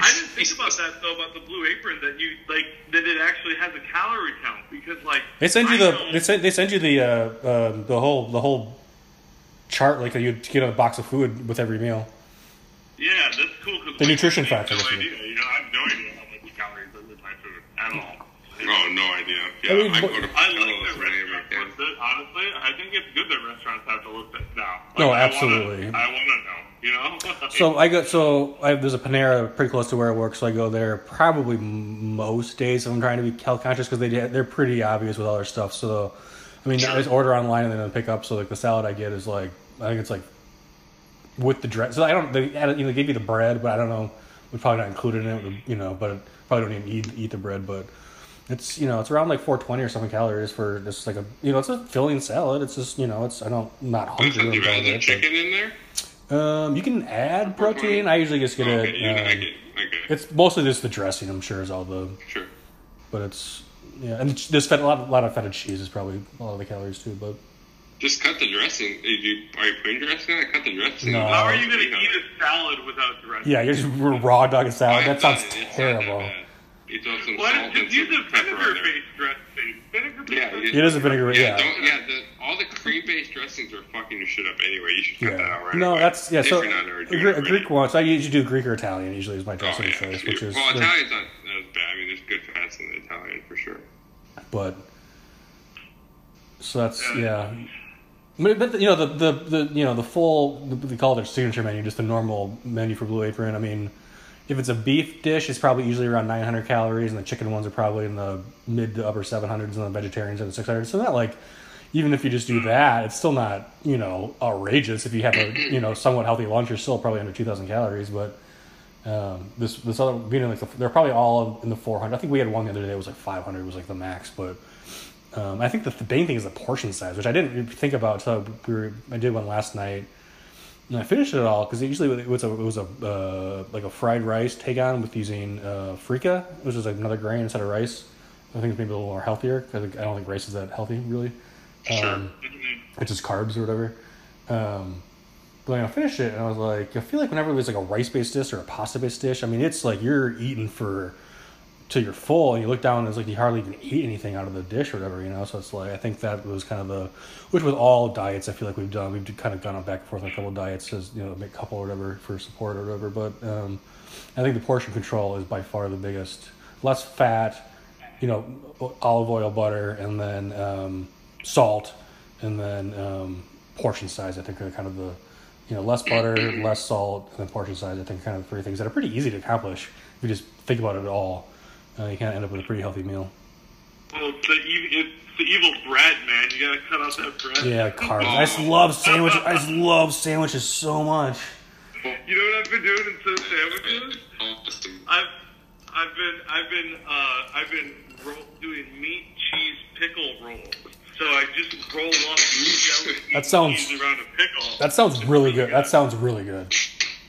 I didn't think about that though about the Blue Apron that you like that it actually has a calorie count because like They send you I the they send, they send you the uh, uh, the whole the whole chart like that you get a box of food with every meal. yeah that's cool The nutrition I had factor, no idea you know Oh, no idea. Yeah, I mean, I, but- go to I Portillo's like that whenever I restaurants can. look good. Honestly, I think it's good that restaurants have to look good now. No, absolutely. I want to know. You know. So I go. So I, there's a Panera pretty close to where I work, so I go there probably most days if I'm trying to be health conscious because they they're pretty obvious with all their stuff. So I mean, I just order online and then pick up. So like the salad I get is like I think it's like with the dress. So I don't they add, you know they give you the bread, but I don't know. We're probably not included in it, mm-hmm. you know. But probably don't even eat eat the bread, but. It's you know it's around like 420 or something calories for just like a you know it's a filling salad. It's just you know it's I don't I'm not There's hungry something about rather it. chicken in there? Um, you can add protein. I usually just get Okay, it. you I um, get I get it. it's mostly just the dressing, I'm sure, is all the. Sure. But it's yeah, and it's- there's fed, a lot, a lot of feta cheese is probably a lot of the calories too. But Just cut the dressing. Are you, are you putting dressing? I cut the dressing. No. How are you gonna eat a salad without dressing? yeah, you're just raw dog and salad. I've That sounds it. It's not terrible. Bad. You throw some Why salt don't and just use a some pepper on there. vinegar-based dressing? Vinegar-based Yeah, dressing? It is a vinegar. Yeah, Yeah, don't, yeah. The, all the cream-based dressings are fucking your shit up anyway. You should cut that out yeah. right No, away. that's yeah. If So you're not already a, doing a Greek one. So I usually do Greek or Italian. Usually is my Oh, dressing yeah. choice, which is well, Italian's not as bad. I mean, there's good fats in the Italian for sure. but so that's yeah. But, but you know the, the, the you know the full they call it their signature menu, just the normal menu for Blue Apron. I mean, if it's a beef dish, it's probably usually around 900 calories, and the chicken ones are probably in the mid to upper 700s, and the vegetarians are the 600. So not like even if you just do that, it's still not you know outrageous. If you have a you know somewhat healthy lunch, you're still probably under 2,000 calories. But um, this this other being in like the, they're probably all in the 400. I think we had one the other day that was like 500 was like the max, but. Um, I think the, the main thing is the portion size, which I didn't think about until we were, I did one last night, and I finished it all because usually it was a it was a uh, like a fried rice take on with using uh, freekeh, which is like another grain instead of rice. I think it's maybe a little more healthier because I don't think rice is that healthy really. Um, it's just carbs or whatever. Um, but then I finished it and I was like, I feel like whenever there's like a rice based dish or a pasta based dish, I mean, it's like you're eating for till you're full and you look down and it's like you hardly even eat anything out of the dish or whatever, you know. So it's like I think that was kind of the which with all diets I feel like we've done we've kind of gone back and forth on a couple of diets as you know make a couple or whatever for support or whatever. But um, I think the portion control is by far the biggest. Less fat, you know, olive oil, butter, and then um, salt, and then um, portion size. I think are kind of the you know less butter, less salt, and then portion size. I think kind of three things that are pretty easy to accomplish if you just think about it at all. Uh, you kind of end up with a pretty healthy meal. Well, it's the, the evil bread, man. You gotta cut out that bread. Yeah, carbs. I just love sandwiches. I just love sandwiches so much. You know what I've been doing instead of sandwiches? I've I've been I've been uh, I've been roll, doing meat cheese pickle rolls. So I just roll up jelly meat That sounds- cheese around a pickle. That sounds really good. That sounds really good.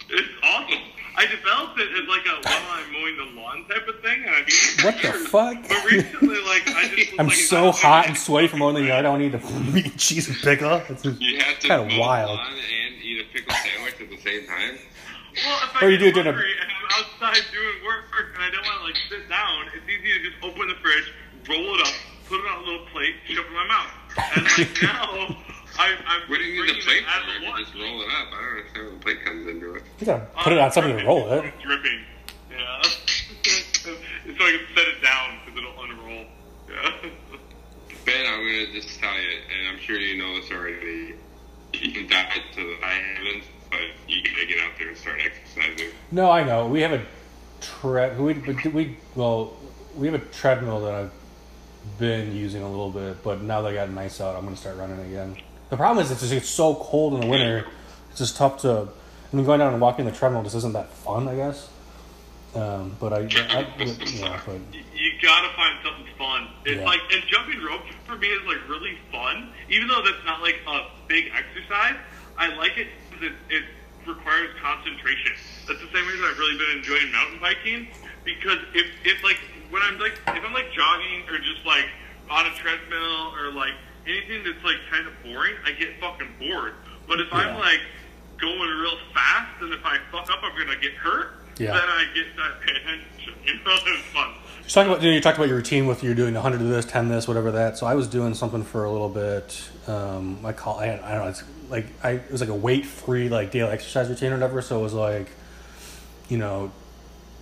It's awesome. I developed it as like a while I'm mowing the lawn type of thing, and I've eaten What the years. fuck? But recently, like I just I'm like, so I- hot and sweaty from mowing the yard. I don't need to eat cheese and pickle. It's just You have to kind mow of wild. lawn and eat a pickle sandwich at the same time. Well, if Or you do get it during a- hungry and I'm outside doing work and I don't want to like sit down, it's easy to just open the fridge, roll it up, put it on a little plate, shove it in my mouth. And like now, I, I'm What do you need the plate it for? You just roll it up. I don't understand where the plate comes into it. You gotta put it on something to roll it. It's dripping. Yeah. so I can set it down because it'll unroll. Yeah. Ben, I'm gonna just tell you, and I'm sure you know this already. You can diet to the high heavens, but you gotta get out there and start exercising. No, I know. We have a tre- we we well we have a treadmill that I've been using a little bit, but now that I got nice out, I'm gonna start running again. The problem is it's just it's so cold in the winter. It's just tough to. I mean, going down and walking the treadmill just isn't that fun, I guess. Um, but I, I, yeah, but You- you gotta find something fun. It's Yeah. like and jumping rope for me is like really fun, even though that's not like a big exercise. I like it because it, it requires concentration. That's the same reason I've really been enjoying mountain biking because if if like when I'm like if I'm like jogging or just like on a treadmill or like anything that's like kind of boring, I get fucking bored. But if I'm like going real fast and if I fuck up, I'm gonna get hurt. Yeah. Then I get that attention. You know, it's fun. You talked about you, know, you talked about your routine with you're doing 100 of this, 10 this, whatever that. So I was doing something for a little bit. Um, I call I, I don't know. It's like I it was like a weight free like daily exercise routine or whatever. So it was like, you know,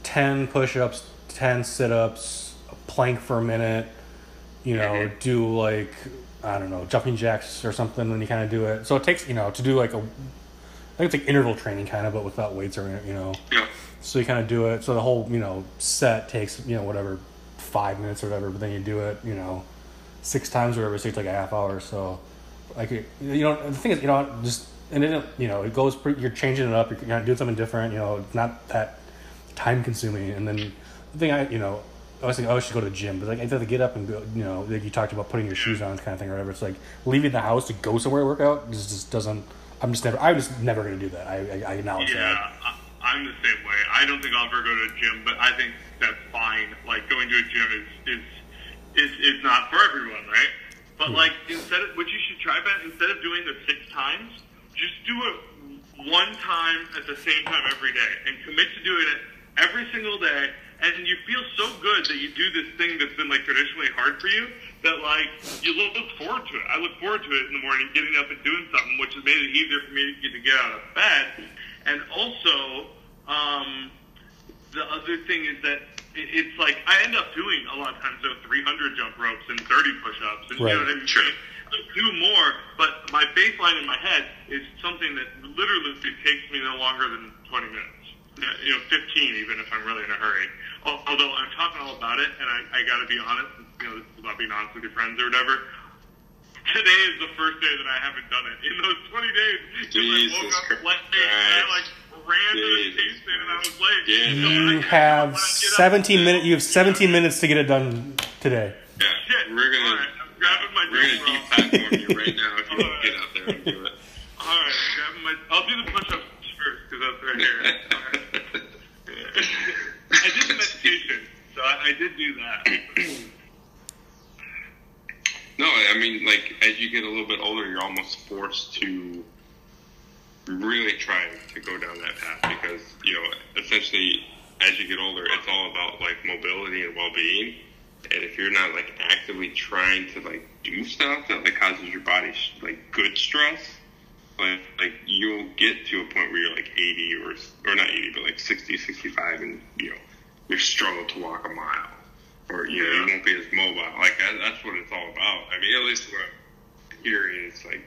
10 push ups, 10 sit ups, a plank for a minute, you know, Mhm. do like I don't know jumping jacks or something when you kind of do it. So it takes you know to do like a I think it's like interval training kind of, but without weights or you know. Yeah. So you kind of do it. So the whole you know set takes you know whatever five minutes or whatever, but then you do it you know six times or whatever. So it takes like a half hour. So like it- you know the thing is you know just and then you know it goes pretty, you're changing it up. You're kind of doing something different. You know it's not that time consuming. And then the thing I you know. I was thinking, oh, I should go to the gym, but like I have to get up and go. You know, like you talked about putting your shoes on, kind of thing, or whatever. It's like leaving the house to go somewhere to work out just, just doesn't. I'm just never. I'm just never going to do that. I, I, I acknowledge Yeah, that. I- I'm the same way. I don't think I'll ever go to a gym, but I think that's fine. Like going to a gym is is is, is not for everyone, right? But hmm. like instead of what you should try, Ben, instead of doing the six times, just do it one time at the same time every day, and commit to doing it every single day. And you feel so good that you do this thing that's been like traditionally hard for you that like you look look forward to it. I look forward to it in the morning, getting up and doing something, which has made it easier for me to get to get out of bed. And also, um, the other thing is that it, it's like I end up doing a lot of times though 300 jump ropes and 30 push-ups, and you know what I mean. Sure. Do more, but my baseline in my head is something that literally takes me no longer than 20 minutes. You know, 15 even if I'm really in a hurry. Al- Although I'm talking all about it, and I, I got to be honest. You know, this is about being honest with your friends or whatever. Today is the first day that I haven't done it. In those 20 days, 'cause Jesus I woke up Christ. late and I like ran to the station and I was late. Yeah. So You when have I 17 minutes. You have 17 minutes to get it done today. Yeah. Shit. We're gonna All right, I'm grabbing my we're gonna jump rope. deplatform you right now if you don't get out there and do it. All right, I'm grabbing my. I'll do the push-ups first because that's right here. All right. I did the meditation, so I, I did do that. No, I mean, like as you get a little bit older, you're almost forced to really try to go down that path because you know, essentially, as you get older, it's all about like mobility and well-being. And if you're not like actively trying to like do stuff that like causes your body like good stress, like like you'll get to a point where you're like 80 or or not 80, but like 60, 65, and you know you struggle to walk a mile or you know you won't be as mobile. Like that, that's what it's all about. I mean, at least what I'm hearing, it's like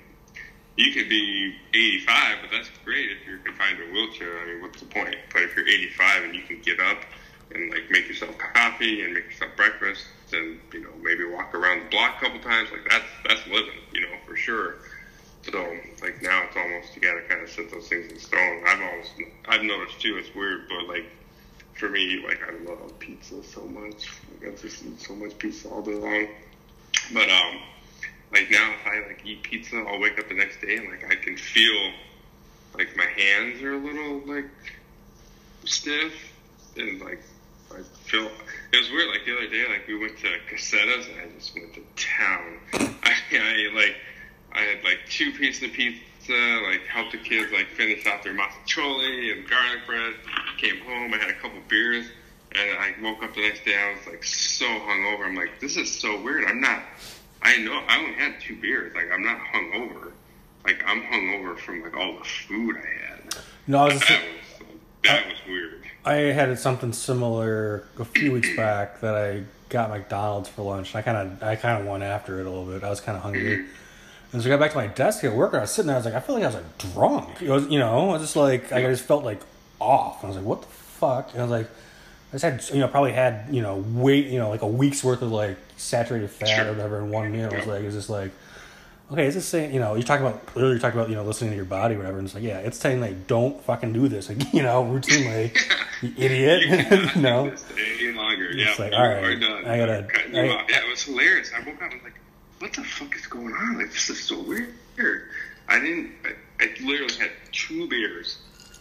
you could be 85, but that's great if you're confined to a wheelchair. I mean, what's the point? But if you're 85 and you can get up and like make yourself coffee and make yourself breakfast, and you know maybe walk around the block a couple times, like that's that's living, you know, for sure. So like now it's almost you gotta kind of set those things in stone. I've always I've noticed too. It's weird, but like for me, like I love pizza so much. Like I just eat so much pizza all day long. But um, like now if I like eat pizza, I'll wake up the next day and like I can feel like my hands are a little like stiff and like I feel it was weird. Like the other day, like we went to Cossetta's and I just went to town. I, I like had like two pieces of pizza, like helped the kids like finish off their mazzaroli and garlic bread. Came home, I had a couple beers, and I woke up the next day. I was like so hungover. I'm like, this is so weird. I'm not. I know I only had two beers. Like I'm not hungover. Like I'm hungover from like all the food I had. No, I was just, That was that was weird. I had something similar a few weeks back that I got McDonald's for lunch. And I kind of I kind of went after it a little bit. I was kind of hungry. Mm-hmm. And so I got back to my desk at work, and I was sitting there. I was like, I feel like I was like drunk. It was, you know, I was just like, I just felt like off. And I was like, what the fuck? And I was like, I just had, you know, probably had, you know, weight, you know, like a week's worth of like saturated fat Sure. or whatever in one meal. I was like, it's just like, okay, is this saying, you know, you talk about, literally you're talking about, you know, listening to your body, or whatever. And it's like, yeah, it's saying like, don't fucking do this, like, you know, routinely, you idiot. You do any longer. It's yeah, like, all right. I gotta- I- Yeah, it was hilarious. I woke up and like, what the fuck is going on? Like, this is so weird. I didn't, I, I literally had two beers,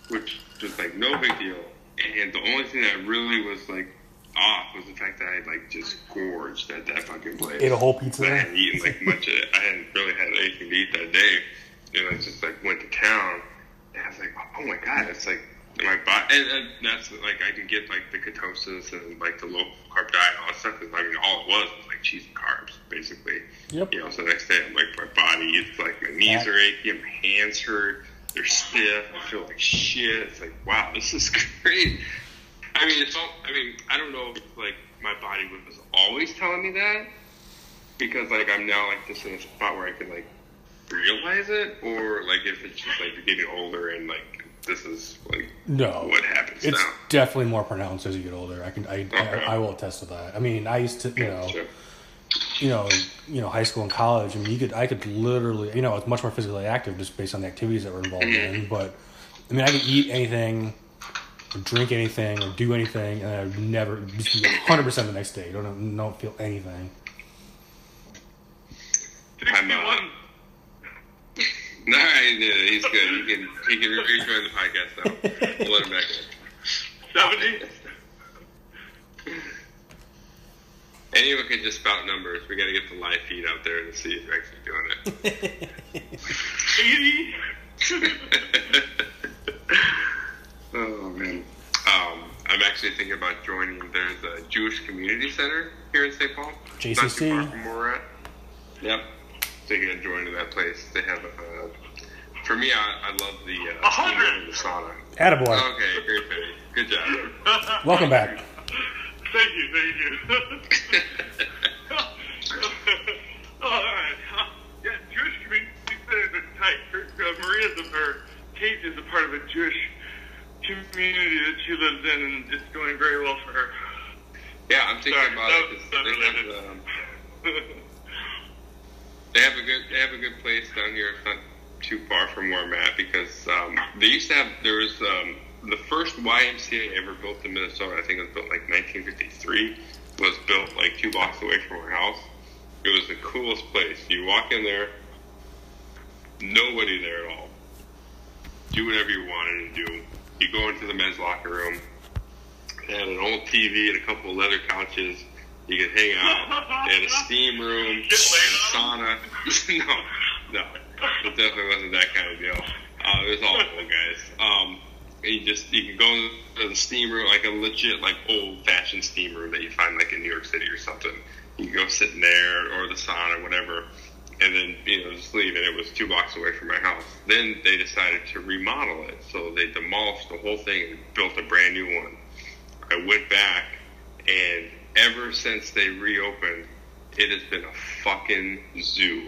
which was like no big deal. And the only thing that really was like off was the fact that I like just gorged at that fucking place. Ate a whole pizza. I hadn't eaten like much of it. I hadn't really had anything to eat that day. And I just like went to town. And I was like, oh my god, it's like my body. And, and that's like I can get like the ketosis and like the low carb diet and all that stuff. Cause I mean, all it was was like cheese and carbs, basically. Yep. You know, so the next day I'm like, my body, it's like my knees are achy, my hands hurt, they're stiff, I feel like shit. It's like, wow, this is great. I mean, it's all. I mean, I don't know. If, like my body was always telling me that because like I'm now like just in a spot where I can like realize it, or like if it's just like getting older and like this is like No, what happens it's now. definitely more pronounced as you get older. I can, I, Okay. I, I will attest to that. I mean, I used to, you know, Sure. you know, you know, high school and college. I mean, you could, I could literally, you know, it's much more physically active just based on the activities that were involved Mm-hmm. in. But I mean, I could eat anything, or drink anything, or do anything, and I would never just be hundred percent the next day. Don't, don't feel anything. I'm, uh, 61. No. He's good. He can he can rejoin the podcast now. We'll let him back in. 70. Anyone can just spout numbers. We got to get the live feed out there to see if you're actually doing it. 80. oh man. Um, I'm actually thinking about joining. There's a Jewish community center here in St. Paul. Not too JCC. far from where we're at. Yep. Thinking of joining that place. They have a. Uh, for me, I, I love the uh, A hundred. steam room and the sauna. Attaboy. Okay, great, Benny. Good job. Welcome back. Thank you, thank you. All right. Uh, yeah, Jewish community center is tight. Her, uh, Maria's a, or Kate is a part of a Jewish community that she lives in, and it's going very well for her. yeah, I'm thinking Sorry, about that it. was 'cause unrelated. They have, um, they have a good they have a good place down here. It's not too far from where I'm at because um, they used to have there was um, the first YMCA ever built in Minnesota. I think it was built like 1953. Was built like two blocks away from our house. It was the coolest place. You walk in there, nobody there at all. Do whatever you wanted to do. You go into the men's locker room. They had an old TV and a couple of leather couches. You could hang out. They had a steam room, and a sauna. no, no, it definitely wasn't that kind of deal. Uh, it was all old guys. Um, and you just you can go to the steam room, like a legit like old fashioned steam room that you find like in New York City or something. You can go sit in there or the sauna, whatever, and then you know just leave. And it was two blocks away from my house. Then they decided to remodel it, so they demolished the whole thing and built a brand new one. I went back, and ever since they reopened, it has been a fucking zoo.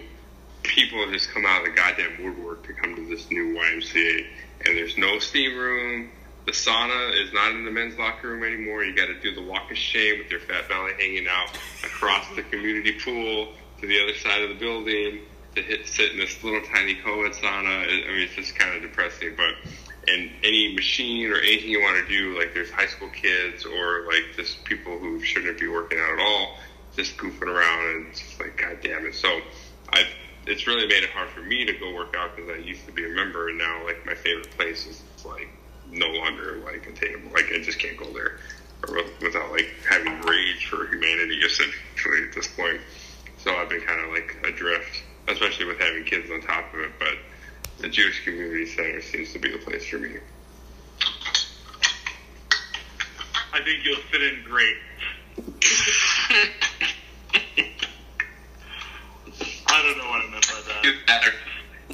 People have just come out of the goddamn woodwork to come to this new YMCA, and there's no steam room. The sauna is not in the men's locker room anymore. You got to do the walk of shame with your fat belly hanging out across the community pool to the other side of the building to hit sit in this little tiny co-ed sauna. I mean, it's just kind of depressing, but and any machine or anything you want to do, like there's high school kids or like just people who shouldn't be working out at all, just goofing around, and it's just like, god damn it. So I've it's really made it hard for me to go work out because I used to be a member, and now like my favorite place is like no longer like attainable. Like I just can't go there without like having rage for humanity essentially at this point. So I've been kind of like adrift, especially with having kids on top of it. But the Jewish Community Center seems to be the place for me. I think you'll fit in great. I don't know what I meant by that. Get better.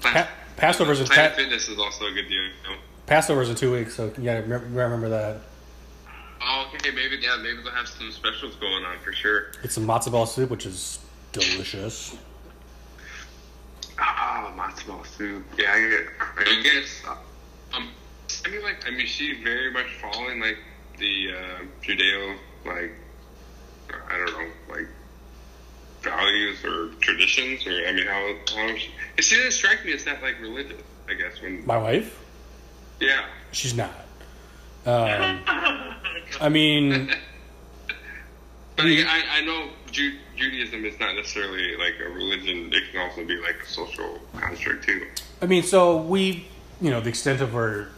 Pa- Passover's in Planet pa- Fitness is also a good deal. You know? Passover's in two weeks, so you gotta remember, remember that. Oh, okay, maybe yeah, maybe they'll have some specials going on for sure. It's some matzo ball soup, which is delicious. Ball soup. Yeah, I get. I guess. Um, I mean, like, I mean, she's very much following like the uh, Judeo, like, I don't know, like values or traditions, or I mean, how how she, it she doesn't strike me as that like religious. I guess when My wife, yeah, she's not. Um, I mean, but I, I know Ju- Judaism is not necessarily like a religion. It can also be like a social construct too. I mean, so we, you know, the extent of our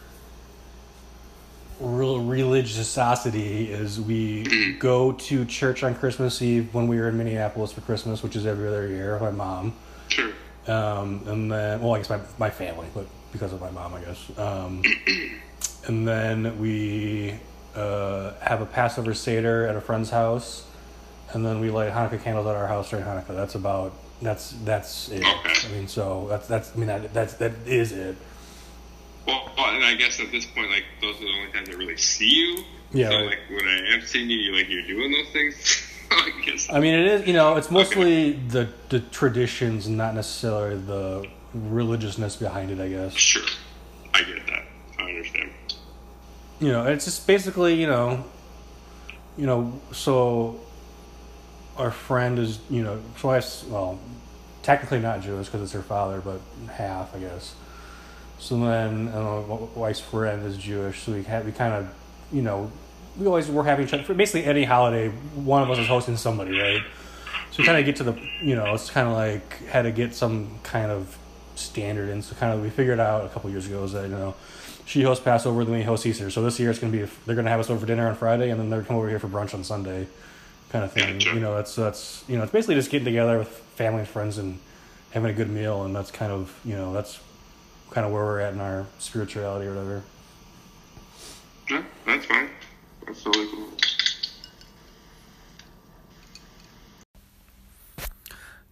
real religiosity is we go to church on Christmas Eve when we were in Minneapolis for Christmas, which is every other year. With my mom, Sure. um, and then well, I guess my my family, but because of my mom, I guess. Um, and then we uh, have a Passover Seder at a friend's house, and then we light Hanukkah candles at our house during Hanukkah. That's about that's that's it. Okay. I mean, so that's that's I mean that that's that is it. Well, and I guess at this point, like those are the only times I really see you. Yeah, So right. like when I am seeing you, like you're doing those things. I guess. I mean, it is. You know, it's mostly the the traditions, not necessarily the religiousness behind it. I guess. Sure, I get that. I understand. You know, it's just basically, you know, you know. So, our friend is, you know, I, well, technically not Jewish because it's her father, but half, I guess. So then, uh, wife's friend is Jewish, so we had we kind of, you know, we always were having each other for basically any holiday. One of us is hosting somebody, right? So we kind of get to the, you know, it's kind of like had to get some kind of standard, and so kind of we figured out a couple years ago is that you know, she hosts Passover, then we host Easter. So this year it's gonna be they're gonna have us over for dinner on Friday, and then they're gonna come over here for brunch on Sunday, kind of thing. Gotcha. You know, that's that's you know, it's basically just getting together with family and friends and having a good meal, and that's kind of you know that's kind of where we're at in our spirituality or whatever. Yeah, that's fine. That's totally cool.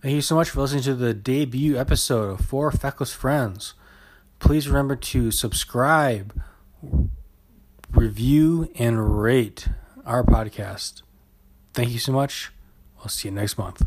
Thank you so much for listening to the debut episode of Four Feckless Friends. Please remember to subscribe, review, and rate our podcast. Thank you so much. I'll see you next month.